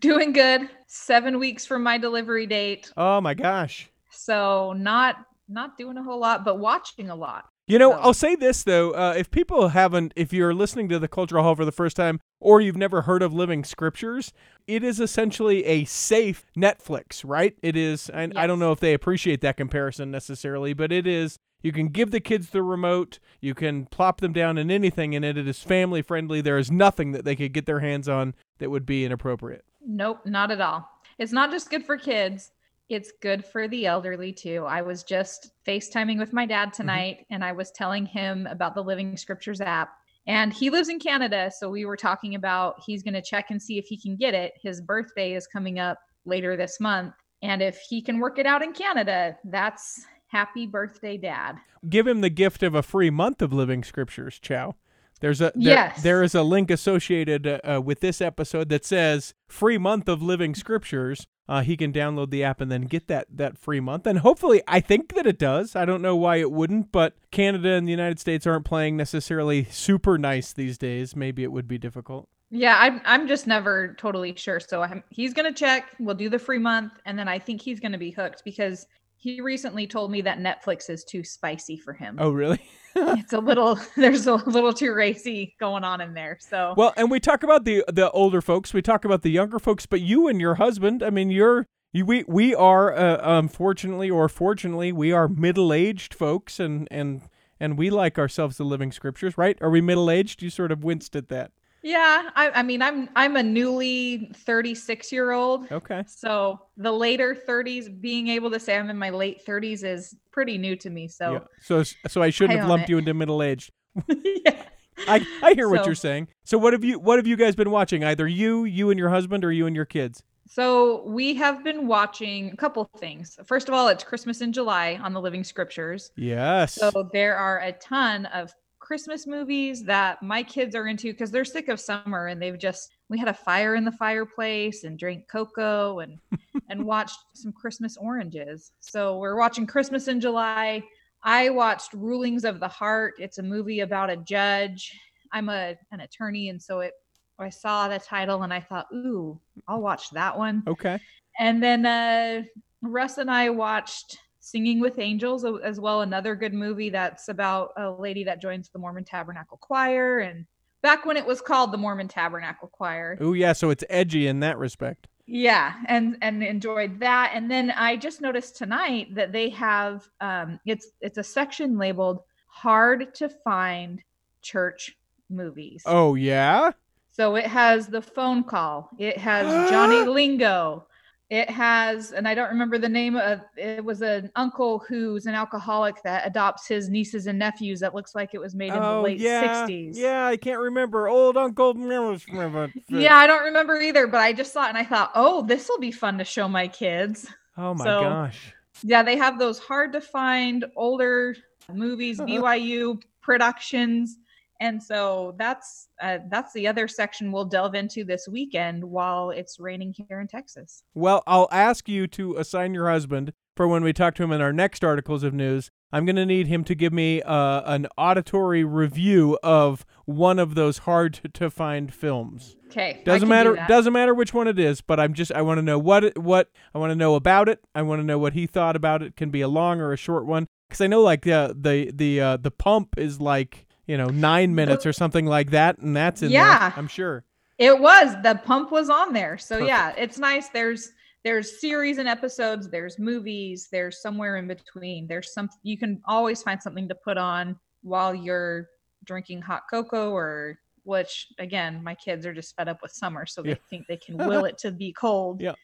Doing good. Seven weeks from my delivery date. Oh my gosh. So not not doing a whole lot, but watching a lot. You know, So- I'll say this though: uh, if people haven't, if you're listening to the Cultural Hall for the first time, or you've never heard of Living Scriptures, it is essentially a safe Netflix, right? It is. I, I don't know if they appreciate that comparison necessarily, but it is. You can give the kids the remote. You can plop them down in anything in it. It is family friendly. There is nothing that they could get their hands on that would be inappropriate. Nope, not at all. It's not just good for kids, it's good for the elderly too. I was just FaceTiming with my dad mm-hmm. tonight and I was telling him about the Living Scriptures app. And he lives in Canada. So we were talking about he's going to check and see if he can get it. His birthday is coming up later this month. And if he can work it out in Canada, that's happy birthday, dad. give him the gift of a free month of living scriptures chow there's a there, Yes. there is a link associated uh, uh, with this episode that says free month of living scriptures uh, he can download the app and then get that that free month. And hopefully, I think that it does. I don't know why it wouldn't, but Canada and the United States aren't playing necessarily super nice these days. Maybe it would be difficult. Yeah, I'm I'm just never totally sure. So I'm, he's gonna check. We'll do the free month, and then I think he's gonna be hooked because he recently told me that Netflix is too spicy for him. Oh, really? it's a little there's a little too racy going on in there. So Well, and we talk about the the older folks, we talk about the younger folks, but you and your husband, I mean, you're you, we we are uh, unfortunately or fortunately, we are middle-aged folks and and and we like ourselves the living scriptures, right? Are we middle-aged? You sort of winced at that. Yeah, I, I mean I'm I'm a newly 36 year old. Okay. So the later 30s, being able to say I'm in my late 30s is pretty new to me. So Yeah. So so I shouldn't I have lumped it. you into middle age. yeah. I I hear what you're saying. So what have you what have you guys been watching? Either you, you and your husband or you and your kids? So we have been watching a couple things. First of all, it's Christmas in July on the Living Scriptures. Yes. So there are a ton of Christmas movies that my kids are into because they're sick of summer and they've just we had a fire in the fireplace and drank cocoa and and watched some Christmas oranges. So we're watching Christmas in July. I watched Rulings of the Heart. It's a movie about a judge. I'm a an attorney and so it I saw the title and I thought, "Ooh, I'll watch that one." okay. And then uh, Russ and I watched Singing with Angels as well, another good movie that's about a lady that joins the Mormon Tabernacle Choir. And back when it was called the Mormon Tabernacle Choir. Oh yeah, so it's edgy in that respect. Yeah, and and enjoyed that. And then I just noticed tonight that they have um, it's it's a section labeled "Hard to Find Church Movies." Oh yeah. So it has the phone call. It has Johnny Lingo. It has, and I don't remember the name of it was an uncle who's an alcoholic that adopts his nieces and nephews that looks like it was made in the oh late yeah. 60s. Yeah, I can't remember. Old Uncle. Yeah, I don't remember either, but I just saw it and I thought, oh, this will be fun to show my kids. Oh my So- gosh. Yeah, they have those hard to find older movies, uh-huh. BYU productions. And so that's uh, that's the other section we'll delve into this weekend while it's raining here in Texas. Well, I'll ask you to assign your husband for when we talk to him in our next articles of news. I'm going to need him to give me uh, an auditory review of one of those hard to, find films. Okay. Doesn't do matter. that. Doesn't matter which one it is, but I'm just I want to know what it, what I want to know about it. I want to know what he thought about it. It Can be a long or a short one because I know like uh, the the uh, the pump is like you know nine minutes or something like that, and that's in Yeah. there. I'm sure. It was the pump was on there. So Perfect. yeah, it's nice. There's there's series and episodes, there's movies, there's somewhere in between. There's some you can always find something to put on while you're drinking hot cocoa or which again, my kids are just fed up with summer, so they Yeah. think they can will it to be cold. Yeah.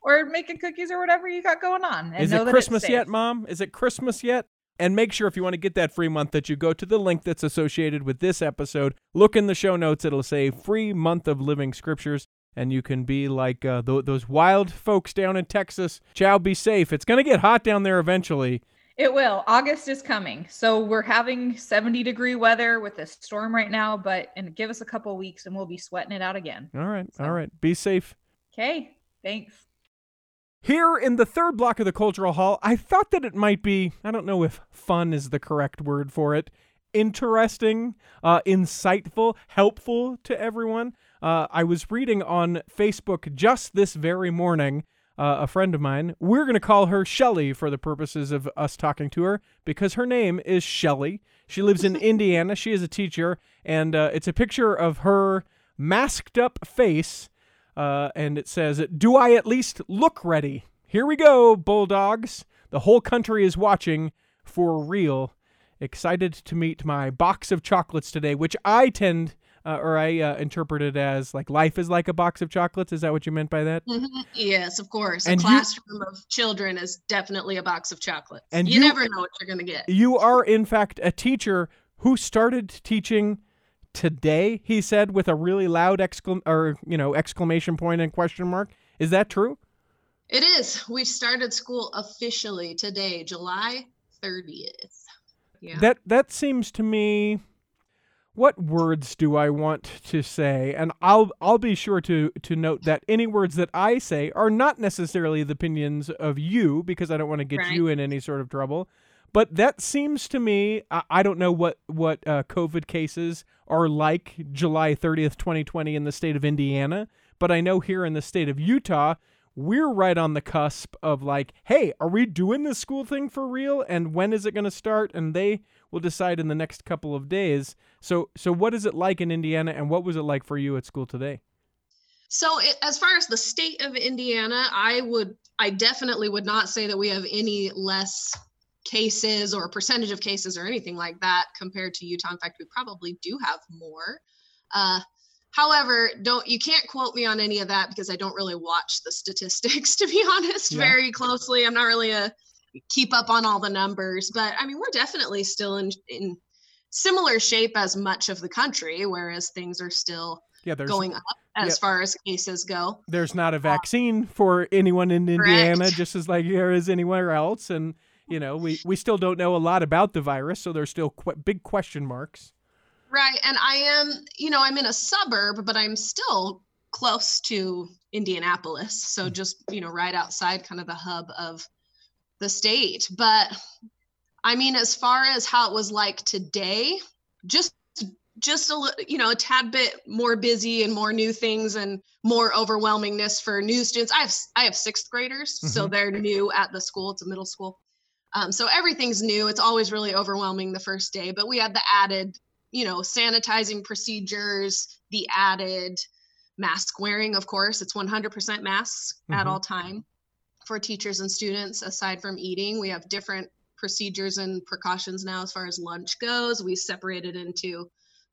Or making cookies or whatever you got going on. And Is it Christmas yet. Mom? Is it Christmas yet? And make sure if you want to get that free month that you go to the link that's associated with this episode. Look in the show notes; it'll say "free month of living scriptures," and you can be like uh, th- those wild folks down in Texas. Chow, be safe. It's gonna get hot down there eventually. It will. August is coming. So we're having 70 degree weather with this storm right now, but and give us a couple weeks and we'll be sweating it out again. All right, So- all right. Be safe. Okay. Thanks. Here in the third block of the Cultural Hall, I thought that it might be, I don't know if fun is the correct word for it, interesting, uh, insightful, helpful to everyone. Uh, I was reading on Facebook just this very morning. Uh, a friend of mine, we're going to call her Shelley for the purposes of us talking to her because her name is Shelley. She lives in Indiana. She is a teacher, and uh, it's a picture of her masked up face uh, and it says, Do I at least look ready? Here we go, Bulldogs. The whole country is watching for real. Excited to meet my box of chocolates today, which I tend, uh, or I uh, interpret it as like life is like a box of chocolates. Is that what you meant by that? Mhm. Yes, of course. And a you- classroom of children is definitely a box of chocolates. And you, you- never know what you're going to get. You are, in fact, a teacher who started teaching today, he said with a really loud exclam- or, you know, exclamation point and question mark. Is that true? It is. We started school officially today, July 30th. Yeah. That that seems to me what words do I want to say? And I'll I'll be sure to to note that any words that I say are not necessarily the opinions of you because I don't want to get Right. you in any sort of trouble. But that seems to me I, I don't know what what uh, COVID cases are like July 30th, 2020 in the state of Indiana, but I know here in the state of Utah we're right on the cusp of like, hey, are we doing this school thing for real? And when is it going to start? And they will decide in the next couple of days. So, so what is it like in Indiana, and what was it like for you at school today? So it, as far as the state of Indiana, I would I definitely would not say that we have any less cases or percentage of cases or anything like that compared to Utah. In fact, we probably do have more. Uh, however, don't you can't quote me on any of that because I don't really watch the statistics to be honest Yeah. very closely. I'm not really a keep up on all the numbers, but I mean we're definitely still in in similar shape as much of the country, whereas things are still Yeah, going up as yeah. far as cases go. there's not a vaccine for anyone in Indiana, Correct. just as like there is anywhere else, and you know we we still don't know a lot about the virus, so there's still qu- big question marks. Right. And I am, you know, I'm in a suburb, but I'm still close to Indianapolis. So just, you know, right outside kind of the hub of the state. But I mean, as far as how it was like today, just just a you know a tad bit more busy and more new things and more overwhelmingness for new students i have I have sixth graders so Mhm. they're new at the school it's a middle school um, so everything's new. It's always really overwhelming the first day but we had the added you know sanitizing procedures the added mask wearing of course. It's 100% masks at Mhm. all time for teachers and students aside from eating. We have different procedures and precautions now as far as lunch goes. We separated into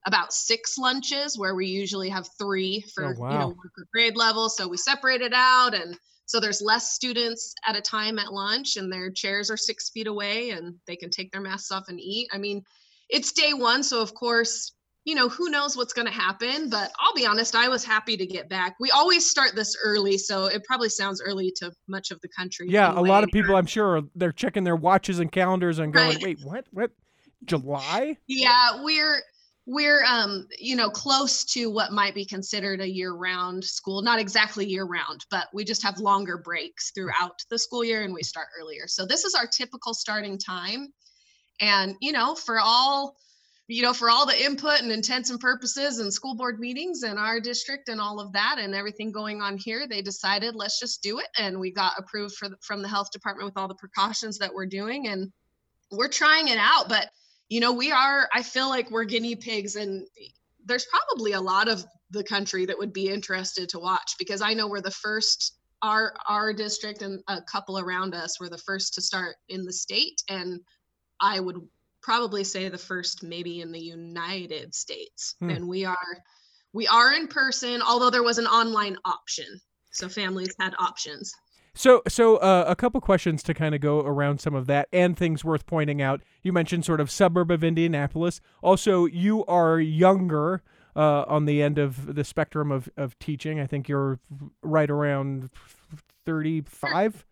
about six lunches where we usually have three for you wow. know one grade level. So we separate it out and so there's less students at a time at lunch and their chairs are six feet away and they can take their masks off and eat i mean it's day one so of course you know who knows what's going to happen but i'll be honest i was happy to get back we always start this early so it probably sounds early to much of the country Yeah, a lot of people, I'm sure, they're checking their watches and calendars and going, Right. "Wait, what? What? July?" Yeah, we're we're um you know close to what might be considered a year-round school. Not exactly year-round, but we just have longer breaks throughout the school year and we start earlier. So this is our typical starting time. And you know, for all you know, for all the input and intents and purposes and school board meetings in our district and all of that and everything going on here, they decided let's just do it and we got approved for the, from the health department with all the precautions that we're doing and we're trying it out, but you know, we are, I feel like we're guinea pigs, and there's probably a lot of the country that would be interested to watch because I know we're the first, our our district and a couple around us were the first to start in the state, and I would probably say the first maybe in the United States. Hmm. And we are we are in person, although there was an online option. So families had options. So, so uh, a couple questions to kind of go around some of that and things worth pointing out. You mentioned sort of suburb of Indianapolis. Also, you are younger uh, on the end of the spectrum of, of teaching. I think you're right around thirty-five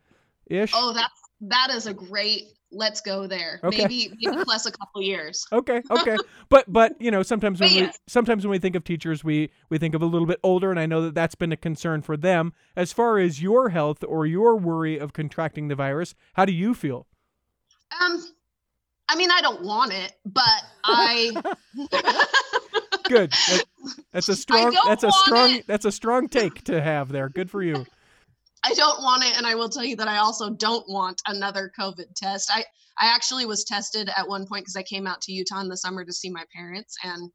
ish. Oh, that's that is a great let's go there. Okay. Maybe maybe plus a couple years. Okay, okay, but but you know sometimes when we sometimes when we think of teachers, we we think of a little bit older, and I know that that's been a concern for them. As far as your health or your worry of contracting the virus, how do you feel? Um, I mean, I don't want it, but I. Good. That- that's a strong. That's a strong. it. That's a strong take to have there. Good for you. I don't want it, and I will tell you that I also don't want another COVID test. I I actually was tested at one point because I came out to Utah in the summer to see my parents, and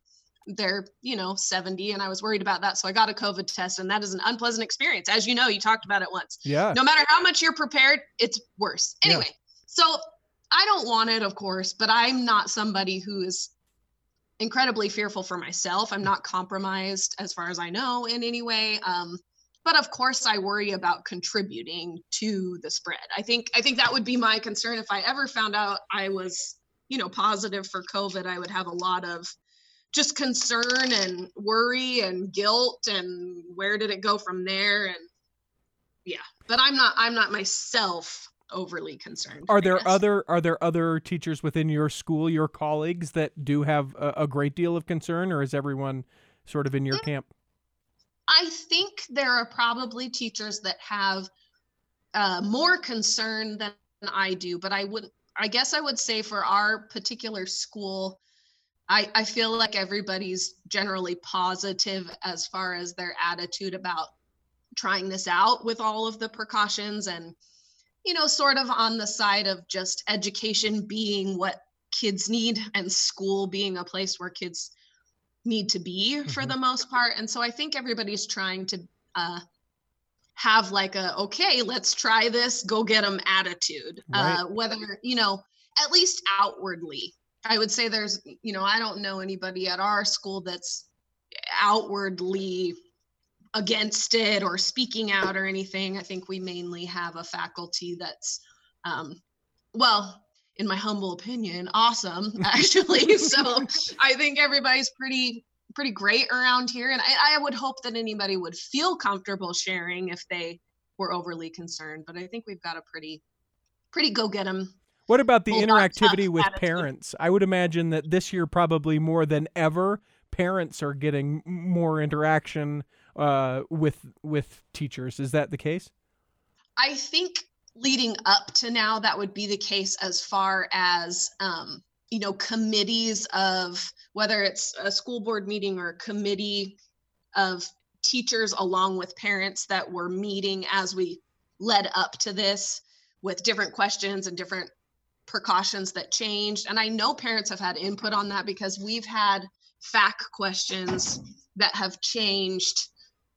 they're you know 70, and I was worried about that, so I got a COVID test, and that is an unpleasant experience. As you know, you talked about it once. Yeah. No matter how much you're prepared, it's worse. Yeah. Anyway, so I don't want it, of course, but I'm not somebody who is incredibly fearful for myself. I'm not compromised as far as I know in any way. Um, but of course I worry about contributing to the spread. I think I think that would be my concern if I ever found out I was, you know, positive for COVID, I would have a lot of just concern and worry and guilt and where did it go from there and yeah. But I'm not I'm not myself overly concerned. Are there other are there other teachers within your school, your colleagues that do have a, a great deal of concern, or is everyone sort of in your mm. camp? I think there are probably teachers that have uh, more concern than I do, but I would, I guess I would say for our particular school, I, I feel like everybody's generally positive as far as their attitude about trying this out with all of the precautions and, you know, sort of on the side of just education being what kids need and school being a place where kids need to be for Mhm. the most part. And so I think everybody's trying to uh, have like a, okay, let's try this, go get them attitude. Uh, whether, you know, at least outwardly, I would say there's, you know, I don't know anybody at our school that's outwardly against it or speaking out or anything. I think we mainly have a faculty that's, um, well, in my humble opinion, awesome actually. so I think everybody's pretty pretty great around here, and I, I would hope that anybody would feel comfortable sharing if they were overly concerned. But I think we've got a pretty pretty go get 'em. What about the interactivity with attitude. parents? I would imagine that this year, probably more than ever, parents are getting more interaction uh, with with teachers. Is that the case? I think leading up to now, that would be the case as far as, um, you know, committees of whether it's a school board meeting or a committee of teachers along with parents that were meeting as we led up to this with different questions and different precautions that changed. And I know parents have had input on that because we've had FAQ questions that have changed.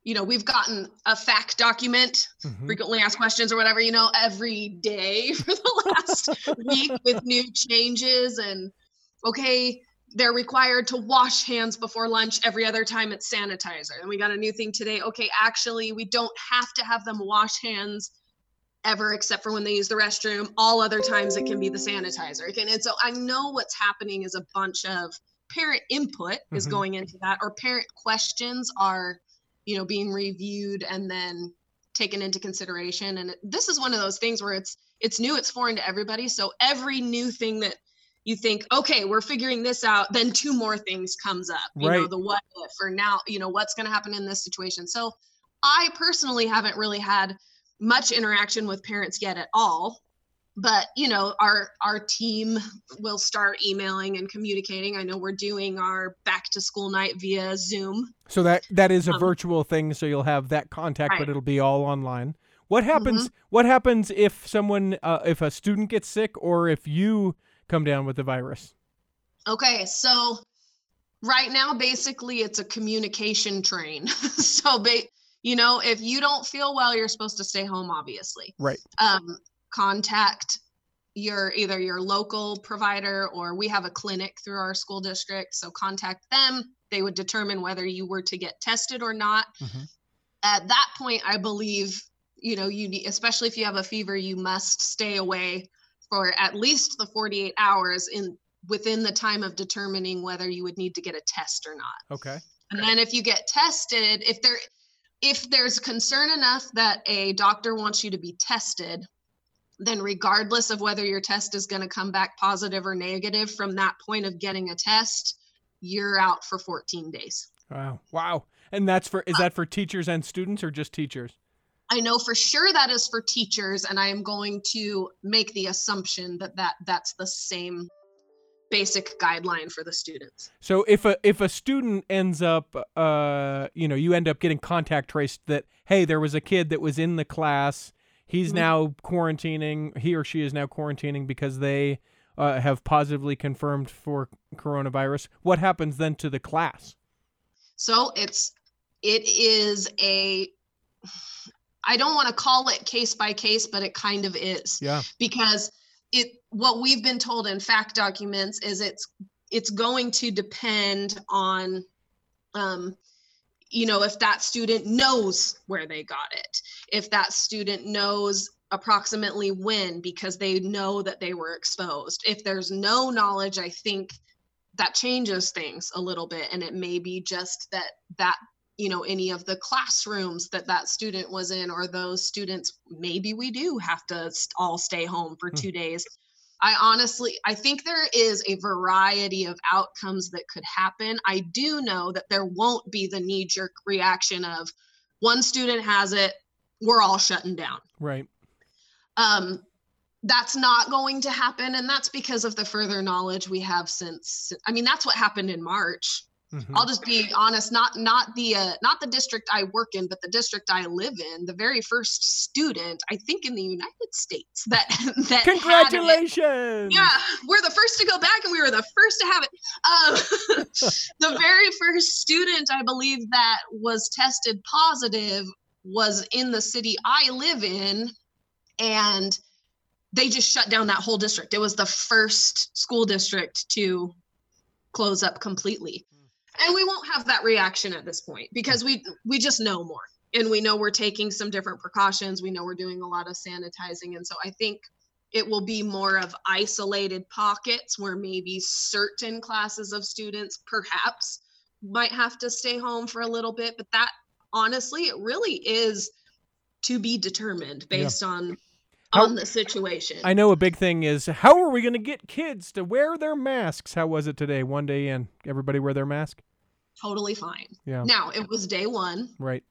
You know, we've gotten a FAQ document Mhm. frequently asked questions or whatever, you know, every day for the last week with new changes and okay, they're required to wash hands before lunch every other time it's sanitizer. And we got a new thing today. Okay, actually, we don't have to have them wash hands ever except for when they use the restroom. All other times it can be the sanitizer. Again, and so I know what's happening is a bunch of parent input is Mhm. going into that or parent questions are you know being reviewed and then taken into consideration. And it- this is one of those things where it's it's new it's foreign to everybody. So every new thing that you think okay we're figuring this out then two more things comes up you know the what if or now you know what's going to happen in this situation. So i personally haven't really had much interaction with parents yet at all but you know our our team will start emailing and communicating i know we're doing our back to school night via zoom So that that is a Um, virtual thing. So you'll have that contact, but it'll be all online. What happens? Mm-hmm. What happens if someone, uh, if a student gets sick, or if you come down with the virus? Okay, so right now, basically, it's a communication train. so, ba- you know, if you don't feel well, you're supposed to stay home, obviously. Right. Um, contact your either your local provider or we have a clinic through our school district. So, contact them. They would determine whether you were to get tested or not. Mhm. At that point, I believe, you know, you need, especially if you have a fever, you must stay away for at least the 48 hours in within the time of determining whether you would need to get a test or not. Okay. And then if you get tested, if there if there's concern enough that a doctor wants you to be tested, then regardless of whether your test is going to come back positive or negative from that point of getting a test, you're out for 14 days. Wow. Wow. And that's for is that for teachers and students or just teachers? I know for sure that is for teachers and I am going to make the assumption that, that that's the same basic guideline for the students. So if a if a student ends up, uh, you know, you end up getting contact traced that hey, there was a kid that was in the class. He's Mhm. now quarantining. He or she is now quarantining because they uh, have positively confirmed for coronavirus. What happens then to the class? So it's it is a I don't want to call it case by case, but it kind of is Yeah. because it what we've been told in fact documents is it's it's going to depend on um you know if that student knows where they got it if that student knows approximately when because they know that they were exposed if there's no knowledge i think that changes things a little bit and it may be just that that you know any of the classrooms that that student was in or those students maybe we do have to all stay home for Hmm. two days i honestly i think there is a variety of outcomes that could happen. I do know that there won't be the knee jerk reaction of one student has it we're all shutting down. Right. um that's not going to happen and that's because of the further knowledge we have since i mean that's what happened in march Mhm. i'll just be honest not not the uh, not the district i work in but the district i live in the very first student i think in the united states that that had it. Congratulations. Yeah, we're the first to go back and we were the first to have it. Um, the very first student, I believe, that was tested positive was in the city I live in. And they just shut down that whole district. It was the first school district to close up completely. And we won't have that reaction at this point because we we just know more. And we know we're taking some different precautions. We know we're doing a lot of sanitizing. And so I think it will be more of isolated pockets where maybe certain classes of students perhaps might have to stay home for a little bit but that honestly it really is to be determined Yeah. based on How- on the situation I know a big thing is how are we going to get kids to wear their masks? How was it today? One day in, everybody wear their mask? Totally fine Yeah. now it was day one Right.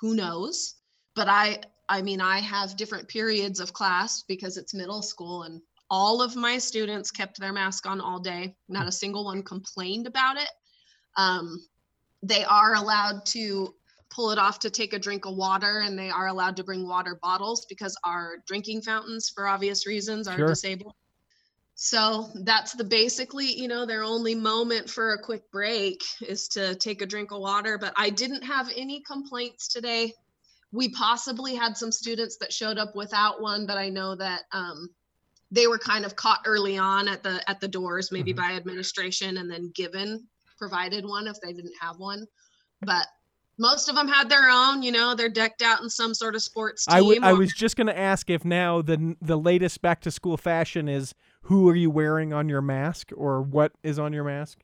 who knows but i i mean i have different periods of class because it's middle school and all of my students kept their mask on all day not a single one complained about it um, they are allowed to pull it off to take a drink of water and they are allowed to bring water bottles because our drinking fountains for obvious reasons are Sure. disabled so that's the basically you know their only moment for a quick break is to take a drink of water but i didn't have any complaints today we possibly had some students that showed up without one but i know that um, they were kind of caught early on at the at the doors maybe Mhm. by administration and then given provided one if they didn't have one but most of them had their own you know they're decked out in some sort of sports team I, w- I or- was just going to ask if now the the latest back to school fashion is who are you wearing on your mask or what is on your mask?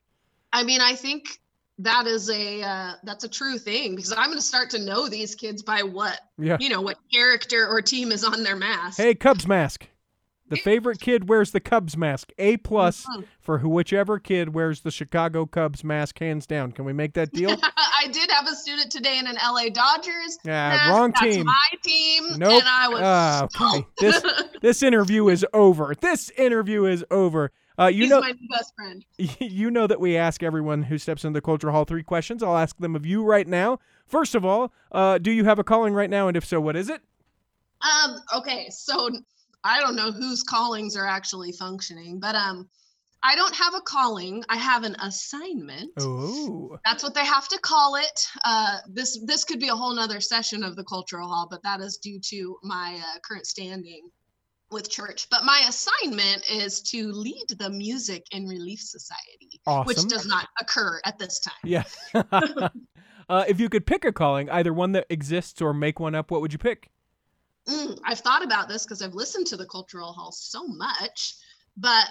I mean, I think that is a uh, that's a true thing because I'm going to start to know these kids by what Yeah. you know what character or team is on their mask. Hey, Cubs mask. The favorite kid wears the Cubs mask. A plus Mhm. for who whichever kid wears the Chicago Cubs mask, hands down. Can we make that deal? I did have a student today in an LA Dodgers. Yeah, mask. wrong That's team. my team. Nope. And I was Ah, okay. This this interview is over. This interview is over. Uh, you He's know, my new best friend. you know that we ask everyone who steps into the culture hall three questions. I'll ask them of you right now. First of all, uh, do you have a calling right now, and if so, what is it? Um, okay, so I don't know whose callings are actually functioning, but um I don't have a calling. I have an assignment. Oh, That's what they have to call it. Uh, this this could be a whole nother session of the cultural hall, but that is due to my uh, current standing with church. But my assignment is to lead the Music and Relief Society, which does not occur at this time. yeah. uh, if you could pick a calling, either one that exists or make one up, what would you pick? Mm, I've thought about this because I've listened to the cultural hall so much, but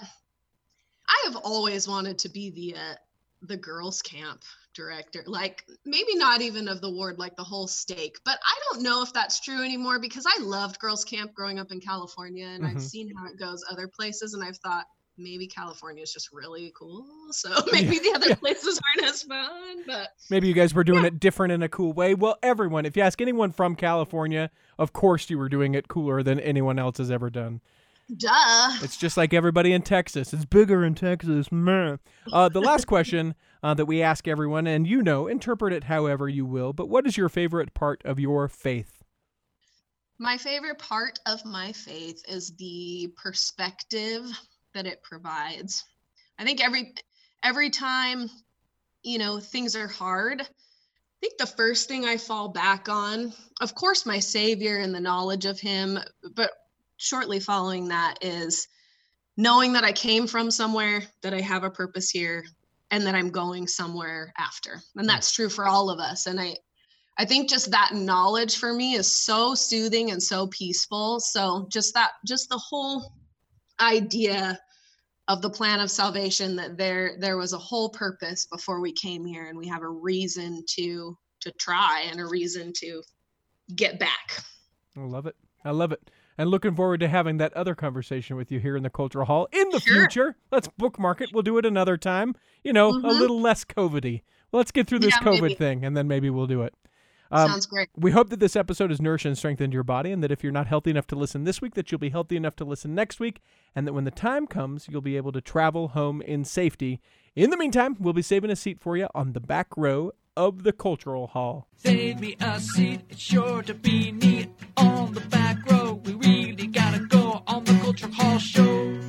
I have always wanted to be the uh, the girls camp director. Like maybe not even of the ward, like the whole stake. But I don't know if that's true anymore because I loved girls camp growing up in California, and I've Mhm. seen how it goes other places, and I've thought maybe California is just really cool. So maybe the other places aren't as fun, but Maybe you guys were doing it different in a cool way. Well, everyone, if you ask anyone from California, of course you were doing it cooler than anyone else has ever done. duh. It's just like everybody in Texas. It's bigger in Texas. Meh. Uh, the last question uh, that we ask everyone, and you know, interpret it however you will, but what is your favorite part of your faith? My favorite part of my faith is the perspective that it provides. I think every every time, you know, things are hard, I think the first thing I fall back on, of course, my savior and the knowledge of him, but shortly following that is knowing that I came from somewhere, that I have a purpose here, and that I'm going somewhere after. And hmm. that's true for all of us. And I I think just that knowledge for me is so soothing and so peaceful. So just that, just the whole idea of the plan of salvation that there there was a whole purpose before we came here and we have a reason to to try and a reason to get back. I love it. I love it. And looking forward to having that other conversation with you here in the Cultural Hall in the Sure. future. Let's bookmark it. We'll do it another time. You know, a Mhm. little less COVID-y. Let's get through this Yeah, COVID maybe. thing, and then maybe we'll do it. Um, Sounds great. We hope that this episode has nourished and strengthened your body, and that if you're not healthy enough to listen this week, that you'll be healthy enough to listen next week, and that when the time comes, you'll be able to travel home in safety. In the meantime, we'll be saving a seat for you on the back row of the Cultural Hall. Save me a seat, it's sure to be neat. On the back row, we really gotta go on the Cultural Hall show.